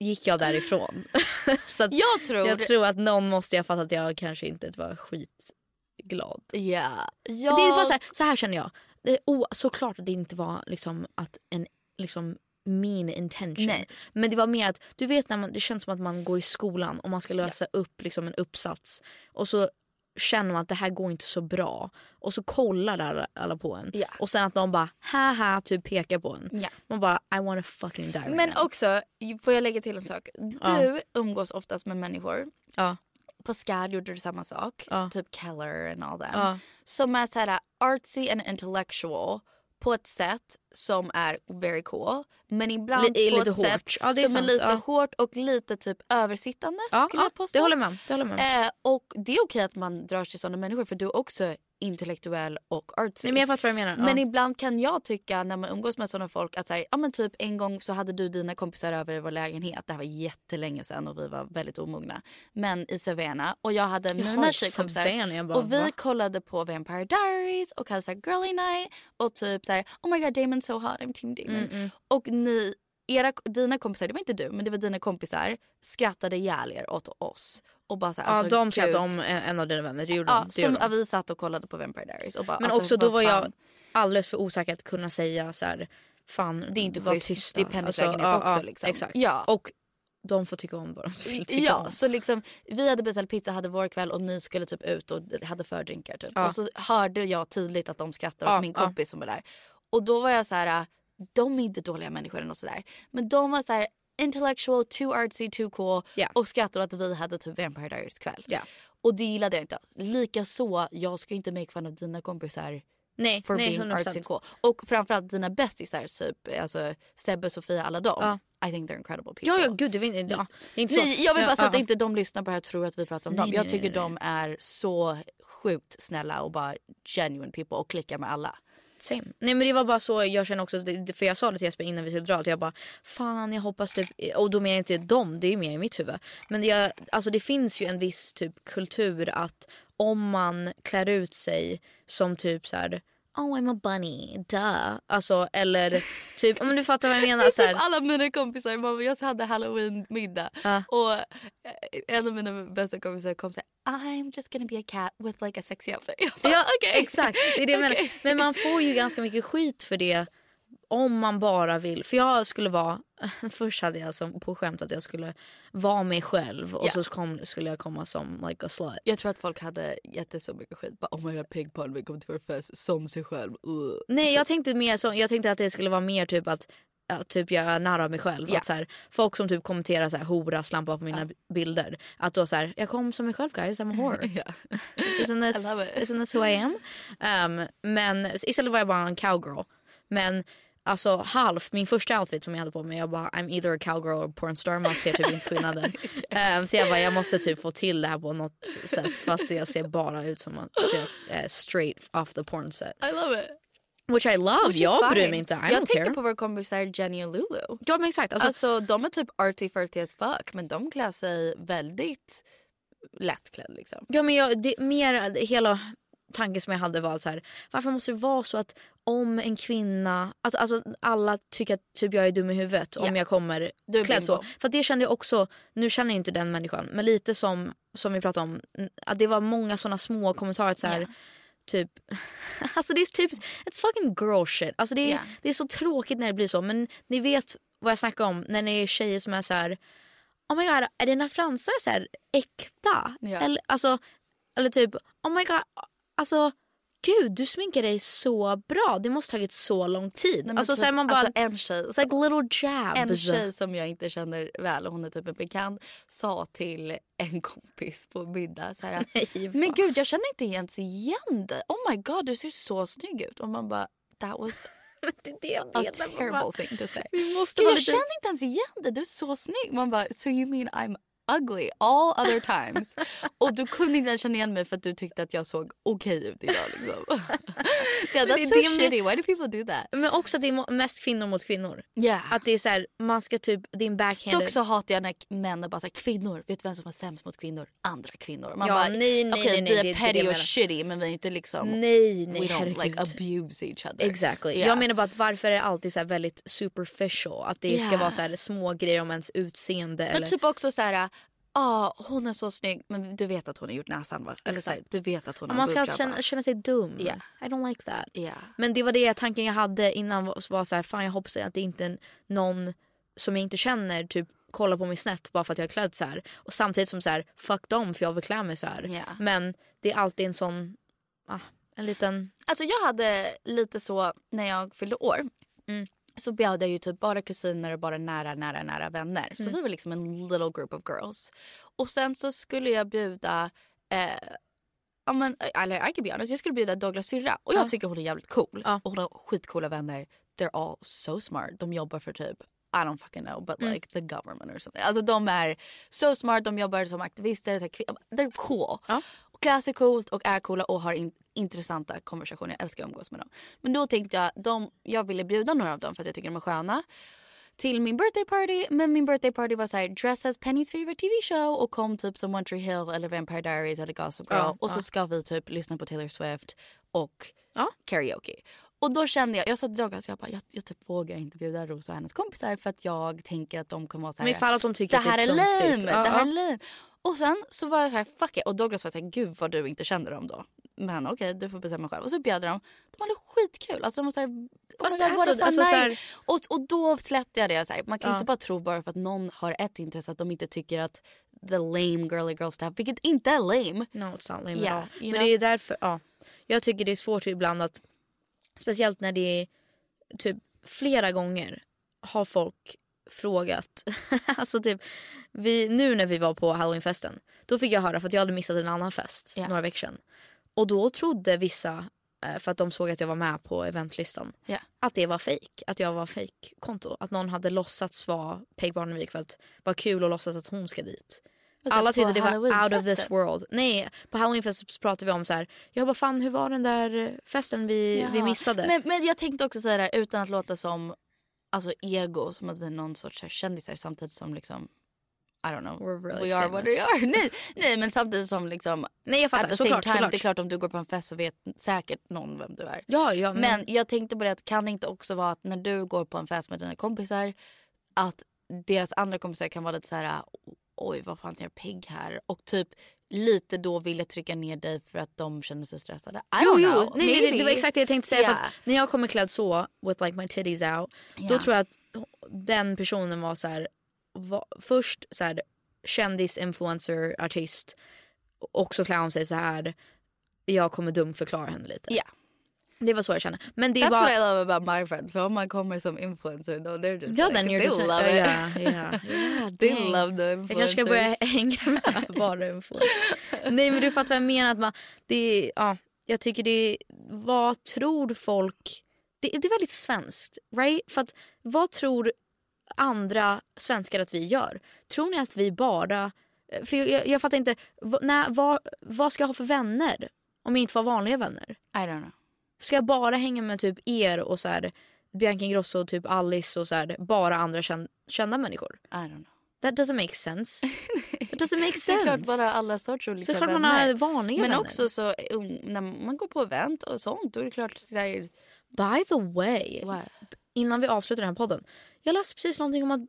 gick jag därifrån. så Jag tror- jag tror att någon måste ha fattat att jag kanske inte var skitglad. Ja. Ja. Det är bara så, här, så här känner jag. Det oh, såklart att det inte var liksom att en liksom mean intention. Nej. Men det var mer att du vet när man, det känns som att man går i skolan och man ska lösa upp liksom en uppsats och så känner man att det här går inte så bra och så kollar alla, alla på en Ja. och sen att de bara haha typ pekar på en. Ja. Man bara I wanna fucking die right Men now. också, får jag lägga till en sak? Du umgås oftast med människor. Ja. På SCAD gjorde du samma sak. Ja. Typ Keller and all that. Ja. Som är såhär artsy and intellectual på ett sätt som är very cool. Men ibland Li- på lite ett hårt. sätt Ja, det är som sant. är lite Ja. hårt och lite typ översittande Ja, skulle ja, jag påstå. det håller med. Det håller med. Eh, och det är okej att man drar till sådana människor för du är också intellektuell och artsy. Nej, men jag fattar vad jag menar. Men ja. ibland kan jag tycka när man umgås med sådana folk att så här, ja men typ en gång så hade du dina kompisar över i vår lägenhet. Det här var jättelänge sedan och vi var väldigt omogna. Men i Savannah och jag hade mina i tjejkompisar. Jag bara, och vi va? kollade på Vampire Diaries och hade så här girly night och typ så här oh my god Damon so hot I'm team Damon. Mm, Och ni era, dina kompisar, det var inte du men det var dina kompisar skrattade ihjäl er åt oss. Och bara så här, ja, alltså, de skrattade gud. om en av dina vänner. Det gjorde Ja, de. Det som gjorde de. vi satt och kollade på Vampire Diaries och bara, Men alltså, också då var fan. jag alldeles för osäker att kunna säga så här, fan Det är inte var tysta. Det är Pennys lägenhet också, liksom. Exakt. Ja. Och de får tycka om vad de vill tycka Ja, om. så liksom vi hade beställt pizza, hade vår kväll och ni skulle typ ut och hade fördrinkar typ. Ja. Och så hörde jag tydligt att de skrattade Ja, åt min ja. kompis som var där. Och då var jag så här, de är inte dåliga människor eller något sådär. Men de var så här intellectual, too artsy, too cool Ja. och skrattade åt att vi hade typ Vampire Diaries kväll. Ja. Och det gillade jag inte alls. Likaså, jag ska inte make fun av dina kompisar Nej, for nej being 100%. artsy and cool. Och framförallt dina bästisar, typ alltså Sebbe, Sofia, alla dem. I think they're incredible people. Ja, ja gud det, var inte- ja, det är inte så. Nej, jag vill bara så ja, att inte de lyssnar på det här och tror att vi pratar om Nej, dem. Jag nej, tycker de är så sjukt snälla och bara genuine people och klickar med alla. Same. Nej men det var bara så jag känner också, för jag sa det till Jesper innan vi skulle dra att jag bara fan jag hoppas typ, och då menar jag inte dem, det är ju mer i mitt huvud. Men jag, alltså det finns ju en viss typ kultur att om man klär ut sig som typ så här. Oh I'm a bunny, duh. Alltså eller typ, om du fattar vad jag menar. Så här, alla mina kompisar, mamma, jag hade halloween-middag Ja. och eh, en av mina bästa kompisar kom såhär I'm just gonna be a cat with like a sexy outfit. Bara, Ja okej. exakt. Det är det. Okej. Men man får ju ganska mycket skit för det om man bara vill. För jag skulle vara, först hade jag som på skämt att jag skulle vara mig själv och så kom, skulle jag komma som like a slut. Jag tror att folk hade jätteså mycket skit. Bara, oh my god, Pig Parnevik kom till vår fest som sig själv. Uh. Nej jag tänkte mer så, jag tänkte att det skulle vara mer typ att ja, typ göra narr av mig själv. Ja. Att så här, folk som typ kommenterar så här, hora, slampa på mina bilder. Att då så här, jag kom som mig själv guys, I'm a whore. Ja. Isn't this, isn't this who I am? Um, men istället var jag bara en cowgirl. Men alltså halvt, min första outfit som jag hade på mig, jag bara I'm either a cowgirl or a pornstar. Man ser typ inte skillnaden. um, så jag bara jag måste typ få till det här på något sätt för att jag ser bara ut som att jag är straight off the porn set. I love it. Which I love, Which jag bryr fine. mig inte. I jag tänker care. på våra kompisar Jenny och Lulu. Ja men exakt. Alltså, Alltså, de är typ arty farty as fuck men de klär sig väldigt lättklädd liksom. Ja men jag, det, mer hela tanken som jag hade var så här, varför måste det vara så att om en kvinna, alltså, alltså alla tycker att typ jag är dum i huvudet om Ja. jag kommer klädd så. För det kände jag också, nu känner jag inte den människan, men lite som, som vi pratade om, att det var många såna små kommentarer så här, Ja. typ, alltså det är typ, it's fucking girl shit. Alltså det är, Ja. det är så tråkigt när det blir så men ni vet vad jag snackar om när det är tjejer som är så här. Oh my god, är dina fransar så här äkta? Eller, alltså, eller typ, oh my god, alltså gud du sminkar dig så bra. Det måste ha tagit så lång tid. Nej, alltså, typ, så här, man bara, alltså, en tjej, it's like little jabs. en tjej som jag inte känner väl, hon är typ en bekant, sa till en kompis på middag så här, Nej, Men gud jag känner inte ens igen dig. Oh my god du ser så snygg ut. Och man bara that was det är det jag a menar, bara, terrible thing to say. Vi måste Gud, vara jag lite... känner inte ens igen dig, du är så snygg. Man bara so you mean I'm ugly all other times. och du kunde inte känna igen mig för att du tyckte att jag såg okej ut idag. Liksom. yeah, that's det är so med- shitty. Why do people do that? Men också att det är mest kvinnor mot kvinnor. Yeah. Att det är så här, man ska typ, det är en backhanded... Dock så hatar jag när män är bara såhär, kvinnor, vet du vem som var sämst mot kvinnor? Andra kvinnor. Man Ja, bara, nej, nej, okej, nej, nej, vi är är petty och shitty men vi är inte liksom, Nej, nej, we don't herregud. like abuse each other. Exactly. Yeah. Jag menar bara att varför är det alltid så här väldigt superficial? Att det ska Yeah. vara så här små grejer om ens utseende. Men eller... typ också så här, ah hon är så snygg men du vet att hon har gjort näsan va? Eller så Exakt. du vet att hon har man ska boobjob, känna, känna sig dum. Yeah. I don't like that. Yeah. Men det var det tanken jag hade innan var, var så här, fan jag hoppas att det inte är någon som jag inte känner typ kollar på mig snett bara för att jag är klädd så här. Och samtidigt som så här, fuck dem för jag vill klä mig så här. Yeah. Men det är alltid en sån, ah, en liten... Alltså jag hade lite så när jag fyllde år. Mm. Så bjöd jag ju typ bara kusiner och bara nära, nära, nära vänner. Så Mm. vi var liksom en little group of girls. Och sen så skulle jag bjuda eh, Ja men, eller I can be honest, jag skulle bjuda Douglas syrra och jag Ja. tycker hon är jävligt cool. Och hon har skitcoola vänner. They're all so smart. De jobbar för typ, I don't fucking know, but Mm. like the government or something. Alltså de är so smart, de jobbar som aktivister. They're cool. Och klär sig coolt och är coola och har in, intressanta konversationer. Jag älskar att umgås med dem. Men då tänkte jag, de, jag ville bjuda några av dem för att jag tycker de är sköna till min birthday party. Men min birthday party var så här dress as Pennys favorite TV show och kom typ som One Tree Hill eller Vampire Diaries eller Gossip Girl. Ja, och så ja. ska vi typ lyssna på Taylor Swift och karaoke. Och då kände jag, jag sa till Douglas, jag bara, jag, jag typ vågar inte bjuda Rosa och hennes kompisar för att jag tänker att de kommer vara så här. Men ifall att de tycker det att det är här är töntigt." lame, Ja, det här är lame. Och sen så var jag så här, fuck it. Och Douglas var så här, gud vad du inte kände dem då. Men okej, du får bestämma själv. Och så bjöd de. De hade skitkul. Alltså de var så här, oh Fast God, det är what a så- fun alltså så här- och, och då släppte jag det. Så här, man kan Ja. inte bara tro bara för att någon har ett intresse att de inte tycker att the lame girly girl stuff, vilket inte är lame. No it's not lame Yeah, at all. Men know? det är därför, ja. Jag tycker det är svårt ibland att, speciellt när det är typ flera gånger har folk frågat, alltså typ vi, nu när vi var på halloweenfesten då fick jag höra för att jag hade missat en annan fest Ja. några veckor sedan. Och då trodde vissa, eh, för att de såg att jag var med på eventlistan, Ja. att det var fake. Att jag var fake konto Att någon hade låtsats vara Peg Barnevik för att det var kul att låtsas att hon ska dit. Alla tyckte det var out of Halloweenfesten? this world. Nej, på halloweenfest så pratade vi om så här. Jag bara fan hur var den där festen vi, vi missade? Men, men jag tänkte också säga det här utan att låta som alltså, ego, som att vi är någon sorts här, kändisar samtidigt som liksom I don't know. We're really we are what we famous. are. Nej, nej men samtidigt som liksom Nej jag fattar, at the såklart, time, såklart. Det är klart om du går på en fest så vet säkert någon vem du är. Ja, ja, men- men... jag tänkte på det att kan det inte också vara att när du går på en fest med dina kompisar att deras andra kompisar kan vara lite så här oj vad fan gör Peg här och typ lite då ville trycka ner dig för att de känner sig stressade. I jo, jo. know. Nej, nej, det, var exakt det jag tänkte säga. För Yeah. att när jag kommer klädd så, with like my titties out, då Ja. tror jag att den personen var så här, var, först så här, kändis, influencer, artist och så klär hon sig så här. Jag kommer dumförklara henne lite. Ja. Det var så jag kände. Men det That's var... what I love about my friends. För om man kommer som influencer då they're just Ja, like, they just- love it. ja, ja, ja, they love the Jag influencers. kanske ska börja hänga med bara influencers. Nej men du fattar vad jag menar. Att man, det, ja, jag tycker det vad tror folk, det, det är väldigt svenskt. Right? För att vad tror andra svenskar att vi gör? Tror ni att vi bara, för jag, jag, jag fattar inte, när, vad, vad ska jag ha för vänner? Om jag inte får vanliga vänner? I don't know. Ska jag bara hänga med typ er och så här, Bianca Ingrosso och typ Alice och så här, bara andra kända, kända människor? I don't know. That doesn't make sense. That doesn't make Det är sense. klart bara alla sorts olika Såklart man vänner. har vanliga Men vänner. också så um, när man går på event och sånt då är det klart så här, By the way, innan vi avslutar den här podden. Jag läste precis någonting om att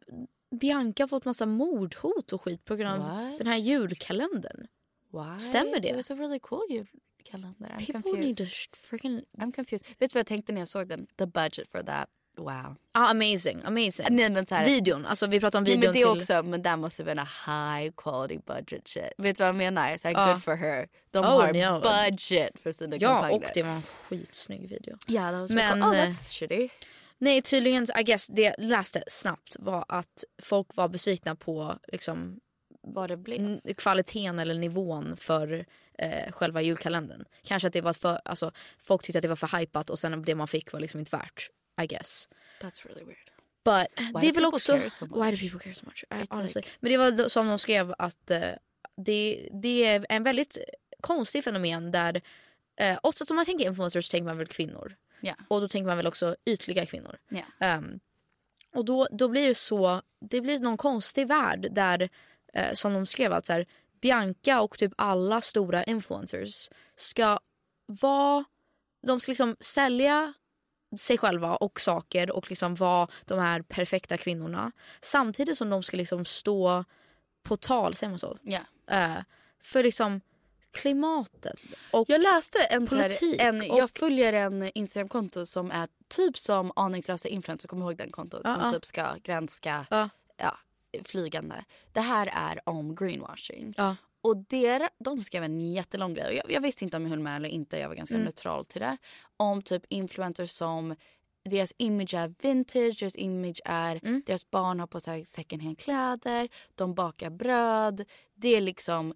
Bianca fått massa mordhot och skit på grund av What? den här julkalendern. Why? Stämmer det? It was a really cool julkalender. I'm People confused. need to freaking... I'm confused. Vet du vad jag tänkte när jag såg den? The budget for that. Wow. Ah, amazing, amazing. Nej, men så här, Videon, alltså vi pratar om Nej, videon men det till... också, men that must have been a high quality budget shit. Vet du vad jag menar? Så här, Ja. Good for her. De Oh, har no. budget för sina Ja, kampanjer. och det var en skitsnygg video. Ja, that was Men, cool. Oh, eh, that's shitty. Nej, tydligen, I guess, det jag läste snabbt var att folk var besvikna på liksom, Vad det blev. kvaliteten eller nivån för eh, själva julkalendern. Kanske att det var för, alltså, folk tyckte att det var för hypat och sen det man fick var liksom inte värt, I guess. That's really weird. But Why det är väl också... so? Why do people care so much? I, honestly. like- Men det var som de skrev att eh, det, det är en väldigt konstig fenomen där eh, oftast om man tänker influencers tänker man väl kvinnor. Ja. Och då tänker man väl också ytliga kvinnor. Ja. Ehm, och då, då blir det så, det blir någon konstig värld där eh, som de skrev att så här, Bianca och typ alla stora influencers ska vara, de ska liksom sälja sig själva och saker och liksom vara de här perfekta kvinnorna. Samtidigt som de ska liksom stå på tal, säger man så? Ja. Eh, för liksom klimatet och Jag läste en, så här, politik. en och, jag följer en Instagramkonto som är typ som aningslösa influencers, kommer ihåg den kontot? Som ja. typ ska granska Ja. Flygande. Det här är om greenwashing. Ja. Och der, de skrev en jättelång grej. Jag, jag visste inte om jag höll med eller inte. Jag var ganska Mm. neutral till det. Om typ influencers som deras image är vintage, deras image är Mm. deras barn har på sig second hand kläder, de bakar bröd. Det är liksom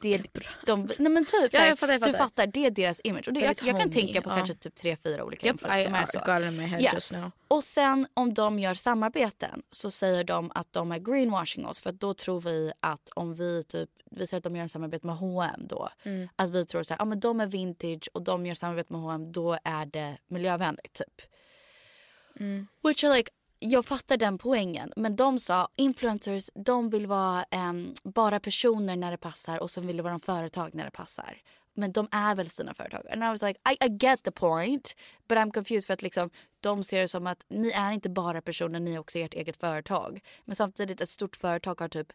det, de, nej men typ Ja, jag fattar, jag du fattar. fattar, det är deras image. Och det, jag, jag kan tänka på ja. kanske typ tre, fyra olika Yep, influencers som är så. got in my head Ja. just now. Och sen om de gör samarbeten så säger de att de är greenwashing oss för att då tror vi att om vi typ, vi säger att de gör en samarbete med H&M då. Mm. Att vi tror så här, ja men de är vintage och de gör samarbete med H&M då är det miljövänligt typ. Mm. Which are like, jag fattar den poängen. Men de sa influencers de vill vara um, bara personer när det passar och sen vill de vara en företag när det passar. Men de är väl sina företag. And I was like I, I get the point but I'm confused för att liksom de ser det som att ni är inte bara personer, ni är också ert eget företag. Men samtidigt ett stort företag har typ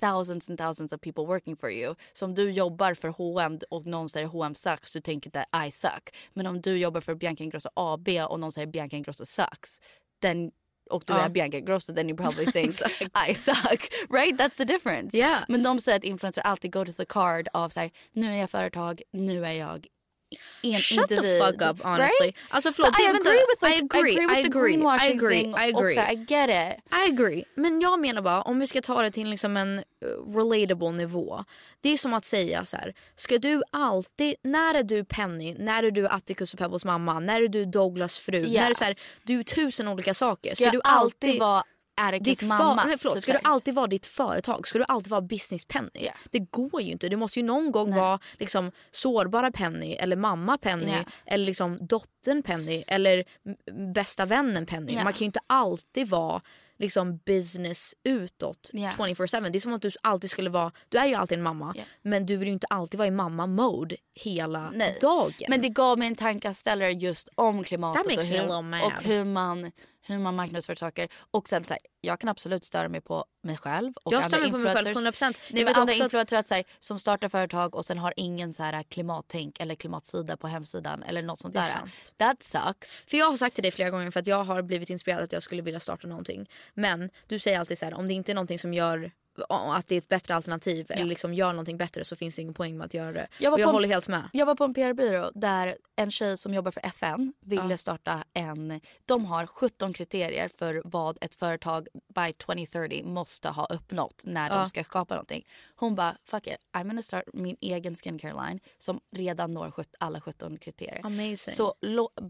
thousands and thousands of people working for you. Så om du jobbar för H&M och någon säger H&M sucks, du tänker inte I suck. Men om du jobbar för Bianca Ingrosso AB och någon säger Bianca Ingrosso sucks, then och du är Bianca Ingrosso then you probably think I suck. Right? That's the difference. Yeah. Men de säger att influencers alltid go to the card av så här, nu är jag företag, nu är jag en Shut the individ. fuck up honestly. Right? Alltså förlåt. But I vänta, agree with like, I agree, I agree with I the agree, greenwashing I agree, thing. I agree. så här, I get it. I agree. Men jag menar bara om vi ska ta det till liksom en uh, relatable nivå. Det är som att säga så här. Ska du alltid, när är du Penny, när är du Atticus och Pebbles mamma, när är du Douglas fru, Ja. när är det så här, du är tusen olika saker. Ska jag du alltid vara Ditt mamma? Nej, förlåt, Typ ska du alltid vara ditt företag? Ska du alltid vara business Penny? Det går ju inte. Du måste ju någon gång vara liksom, sårbara Penny eller mamma Penny Ja. eller liksom dottern Penny eller bästa vännen Penny. Ja. Man kan ju inte alltid vara liksom business utåt Ja. 24-7. Det är som att du alltid skulle vara, du är ju alltid en mamma Ja. men du vill ju inte alltid vara i mamma-mode hela Nej. dagen. Men det gav mig en tankeställare just om klimatet och, hur, och hur man hur man marknadsför saker. Och sen så här, jag kan absolut störa mig på mig själv och Jag andra stör mig på mig själv influencers. 100%. Nej, Jag men vet andra influencers att, så här, som startar företag och sen har ingen så här klimattänk eller klimatsida på hemsidan eller något sånt där. sant. That sucks. För jag har sagt till dig flera gånger för att jag har blivit inspirerad att jag skulle vilja starta någonting. Men du säger alltid så här, om det inte är någonting som gör att det är ett bättre alternativ eller liksom gör någonting bättre så finns det ingen poäng med att göra det. Jag var jag på en- håller helt med. Jag var på en PR-byrå där en tjej som jobbar för FN ville starta en... De har 17 kriterier för vad ett företag by 2030 måste ha uppnått när Ja. de ska skapa någonting. Hon bara, fuck it, I'm gonna start min egen skincare line som redan når alla 17 kriterier. Amazing. Så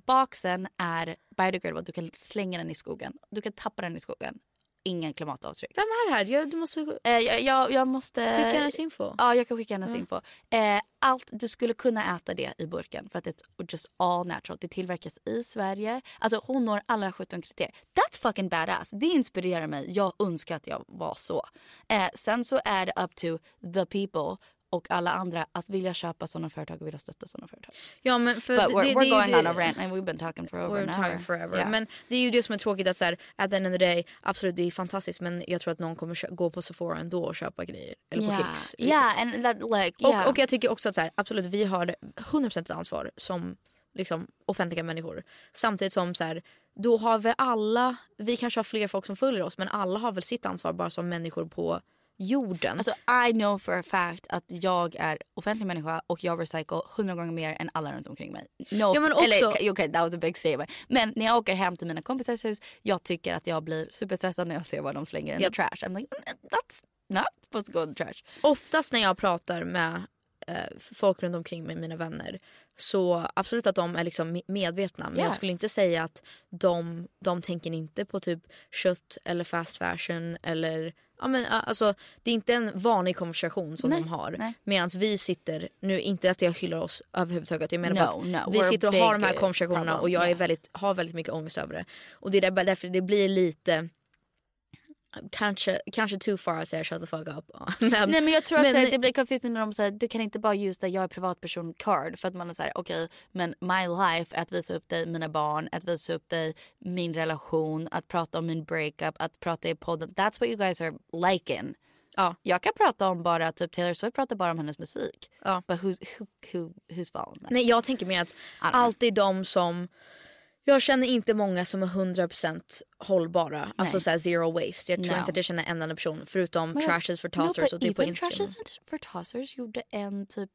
boxen är biodegradable, du kan slänga den i skogen. Du kan tappa den i skogen. Ingen klimatavtryck. Vem är det här? Jag, du måste... Eh, jag, jag, jag måste... Skicka hennes info. Ja, jag kan skicka hennes Ja. info. Eh, allt, du skulle kunna äta det i burken för att det är just all natural. Det tillverkas i Sverige. Alltså hon når alla 17 kriterier. That's fucking badass. Det inspirerar mig. Jag önskar att jag var så. Eh, sen så är det up to the people och alla andra att vilja köpa sådana företag och vilja stötta sådana företag. Ja, men för But det- we're, det- we're det going ju on det- a rant and we've been talking for over We're an talking forever. Yeah. Men det är ju det som är tråkigt att så här, at the end of the day, absolut det är fantastiskt men jag tror att någon kommer gå på Sephora ändå och köpa grejer. Eller på Yeah. Kicks. Yeah, and that like, yeah. Och, och jag tycker också att så här, absolut vi har 100% ett ansvar som liksom, offentliga människor. Samtidigt som så här, då har väl alla, vi kanske har fler folk som följer oss men alla har väl sitt ansvar bara som människor på jorden. Alltså I know for a fact att jag är offentlig människa och jag recycle hundra gånger mer än alla runt omkring mig. No, Ja, men eller, också- okay, that was a big statement. Men när jag åker hem till mina kompisars hus, jag tycker att jag blir superstressad när jag ser vad de slänger in Yep. the trash. I'm like, "Mm, that's not supposed to go in the trash. Oftast när jag pratar med eh, folk runt omkring mig, mina vänner. Så absolut att de är liksom medvetna men Ja. jag skulle inte säga att de, de tänker inte på typ kött eller fast fashion eller Ja, men, alltså, det är inte en vanlig konversation som Nej, de har. Medan vi sitter, nu inte att jag hyllar oss överhuvudtaget. Jag menar No, bara att no, vi sitter och har de här konversationerna problem, och jag är yeah. väldigt, har väldigt mycket ångest över det. Och det är där, därför det blir lite Kanske, kanske too far att säga shut the fuck up. men, Nej men jag tror att men- så här, det blir confusing när de säger du kan inte bara det jag är privatperson card för att man är såhär okej men my life att visa upp dig mina barn, att visa upp dig min relation, att prata om min breakup, att prata i podden. That's what you guys are liking. Ja. Jag kan prata om bara typ Taylor Swift pratar bara om hennes musik. Ja. But who's, who, who, who's fallen there? Nej jag tänker mer att alltid de som jag känner inte många som är 100% hållbara. Alltså såhär zero waste. Jag tror No. inte att jag känner en enda person förutom Men- Trashes for No, Tossers but och det är på Instagram. Trashes for Tossers gjorde en typ,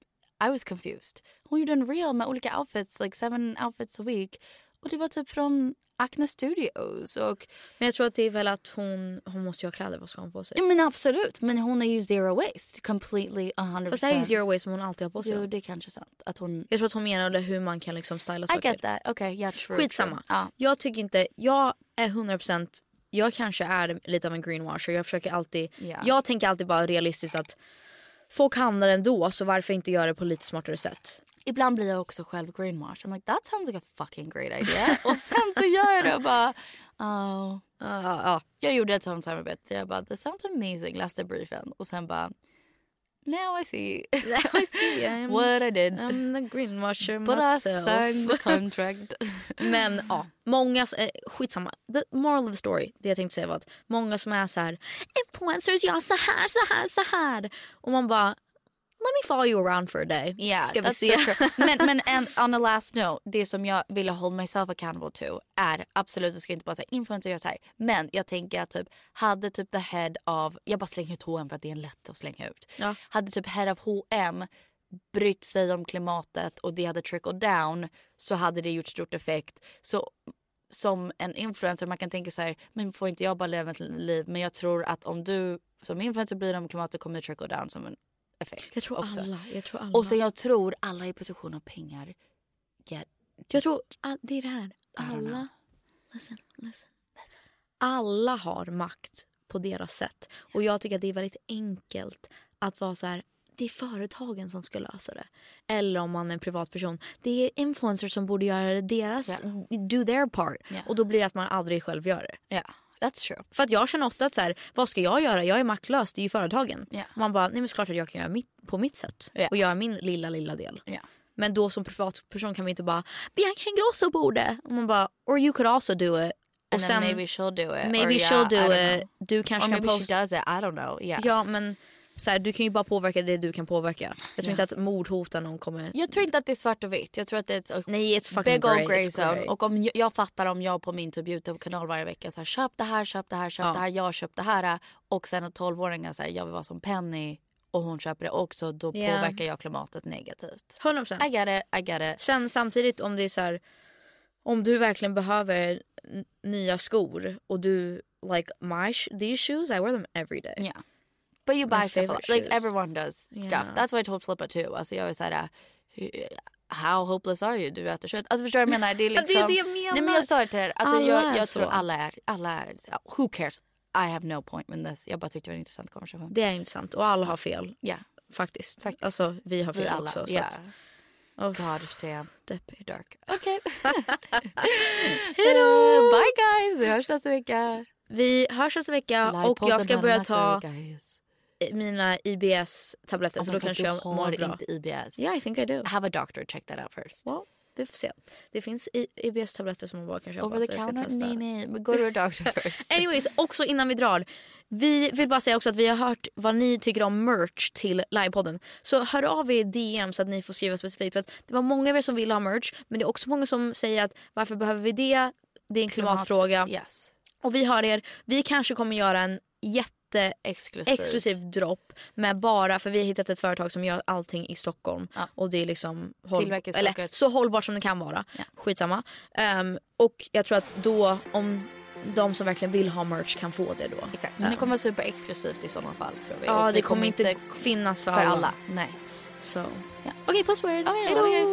I was confused. Hon gjorde en reel med olika outfits, like seven outfits a week. Och det var typ från Acne Studios. Och, Men jag tror att det är väl att hon, hon måste ju ha kläder, vad ska hon på sig? ja men absolut, men hon är ju zero waste. Completely 100%. Fast det är ju zero waste som hon alltid har på sig. Jo det är kanske sant. Att hon... Jag tror att hon menade hur man kan liksom styla I saker. get that. Okay, yeah true. Skitsamma. True. Ja. Jag tycker inte, jag är 100% jag kanske är lite av en greenwasher. Jag försöker alltid, Ja. jag tänker alltid bara realistiskt att folk handlar ändå så varför inte göra det på lite smartare sätt? Ibland blir jag också själv greenwash. I'm like that sounds like a fucking great idea. och sen så gör jag det och bara oh. ja. Jag gjorde ett sånt samarbete. Jag bara this sounds amazing. Läste briefen och sen bara now I see. Now I see I'm- what I did. I'm the greenwasher But I myself. signed the contract. Men ja, många, eh, skitsamma. The moral of the story, det jag tänkte säga var att många som är så här influencers gör så här, så här, så här. Och man bara let me follow you around for a day. Yeah, Ska vi se. so men men and on a last note, det som jag ville hold myself accountable to är absolut, vi ska inte bara säga influencer gör så här. Men jag tänker att typ hade typ the head of, jag bara slänger ut H&M för att det är lätt att slänga ut. Ja. Hade typ head of H&M brytt sig om klimatet och det hade trickled down så hade det gjort stort effekt. Så som en influencer man kan tänka så här, men får inte jag bara leva ett liv? Men jag tror att om du som influencer dig om klimatet kommer det trickle down som en effekt. Jag tror också. alla. Jag tror alla. Och sen jag tror alla i position av pengar get jag tror det är det här. Alla, listen, listen. Alla har makt på deras sätt. Och jag tycker att det är väldigt enkelt att vara så här. Det är företagen som ska lösa det. Eller om man är en privatperson. Det är influencers som borde göra deras, do their part. Och då blir det att man aldrig själv gör det. Ja, that's true. För att jag känner ofta att så här, vad ska jag göra? Jag är maktlös, det är ju företagen. Och man bara, nej men såklart att jag kan göra mitt, på mitt sätt. Ja. Och göra min lilla, lilla del. Ja. Men då som privatperson kan vi inte bara, Bianca Ingrosso borde. Och man bara, or you could also do it. Och And then maybe she'll do it. Maybe or she'll yeah, do it. know. Du kanske Or kan maybe posta. she does it. I don't know. Yeah. Ja men så här, du kan ju bara påverka det du kan påverka. Jag tror Ja. inte att mordhotar någon kommer... Jag tror inte att det är svart och vitt. Jag tror att det är ett Nej, it's fucking big old grey. zone. Och om jag, jag fattar om jag på min typ Youtube-kanal varje vecka så här, köp det här, köp det här, köp Ja. det här, jag köp det här. Och sen att 12-åringen säger jag vill vara som Penny och hon köper det också. Då Ja. påverkar jag klimatet negativt. 100%. I get it, I get it. Sen samtidigt om det är så här, om du verkligen behöver nya skor och du like my sh- these shoes I wear them every day. Yeah. But you buy stuff. Like everyone does stuff. Yeah. That's what I told Flippa too. Alltså jag är såhär, hur- how hopeless are you? Du äter kött. Alltså förstår du vad jag menar? Det är Det är liksom, det jag menar. Nej men jag sa det till er. Alltså Alla jag, jag så. tror alla är, alla är, så, who cares? I have no point with this. Jag bara tyckte det var en intressant konversation. Det är intressant och alla har fel. Ja. Faktiskt. Faktiskt. Alltså vi har fel Vi alla. också. Så Ja. att, oh, God damn. deppigt. Dark. Okej. Hejdå! Bye guys! Vi hörs nästa vecka. Vi hörs nästa vecka och jag ska börja ta guys. Mina IBS-tabletter Oh så då kanske du jag har mår bra. inte IBS. Yeah, I think I do. Have a doctor check that out first. Well, vi får se. Det finns IBS-tabletter som man bara kan köpa. Over the counter? testa. Nej, nej. Men go to a doctor first. Anyways, också innan vi drar. Vi vill bara säga också att vi har hört vad ni tycker om merch till livepodden. Så hör av er i DM så att ni får skriva specifikt. För att det var många av er som ville ha merch men det är också många som säger att varför behöver vi det? Det är en klimatfråga. Yes. Och vi hör er. Vi kanske kommer göra en jätte Exklusiv. exklusiv dropp med bara, för vi har hittat ett företag som gör allting i Stockholm. Och det är liksom håll, eller, så hållbart som det kan vara. Skitsamma. Ehm, och jag tror att då, om de som verkligen vill ha merch kan få det då. Exakt. Men det kommer vara superexklusivt i sådana fall tror vi. Ja, Och det kommer inte finnas för, för alla. alla. Nej. Så ja. Okej, okay, puss er. Okay, Hejdå. guys,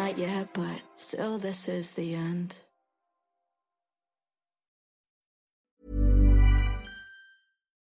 not yet, but still, this is the end.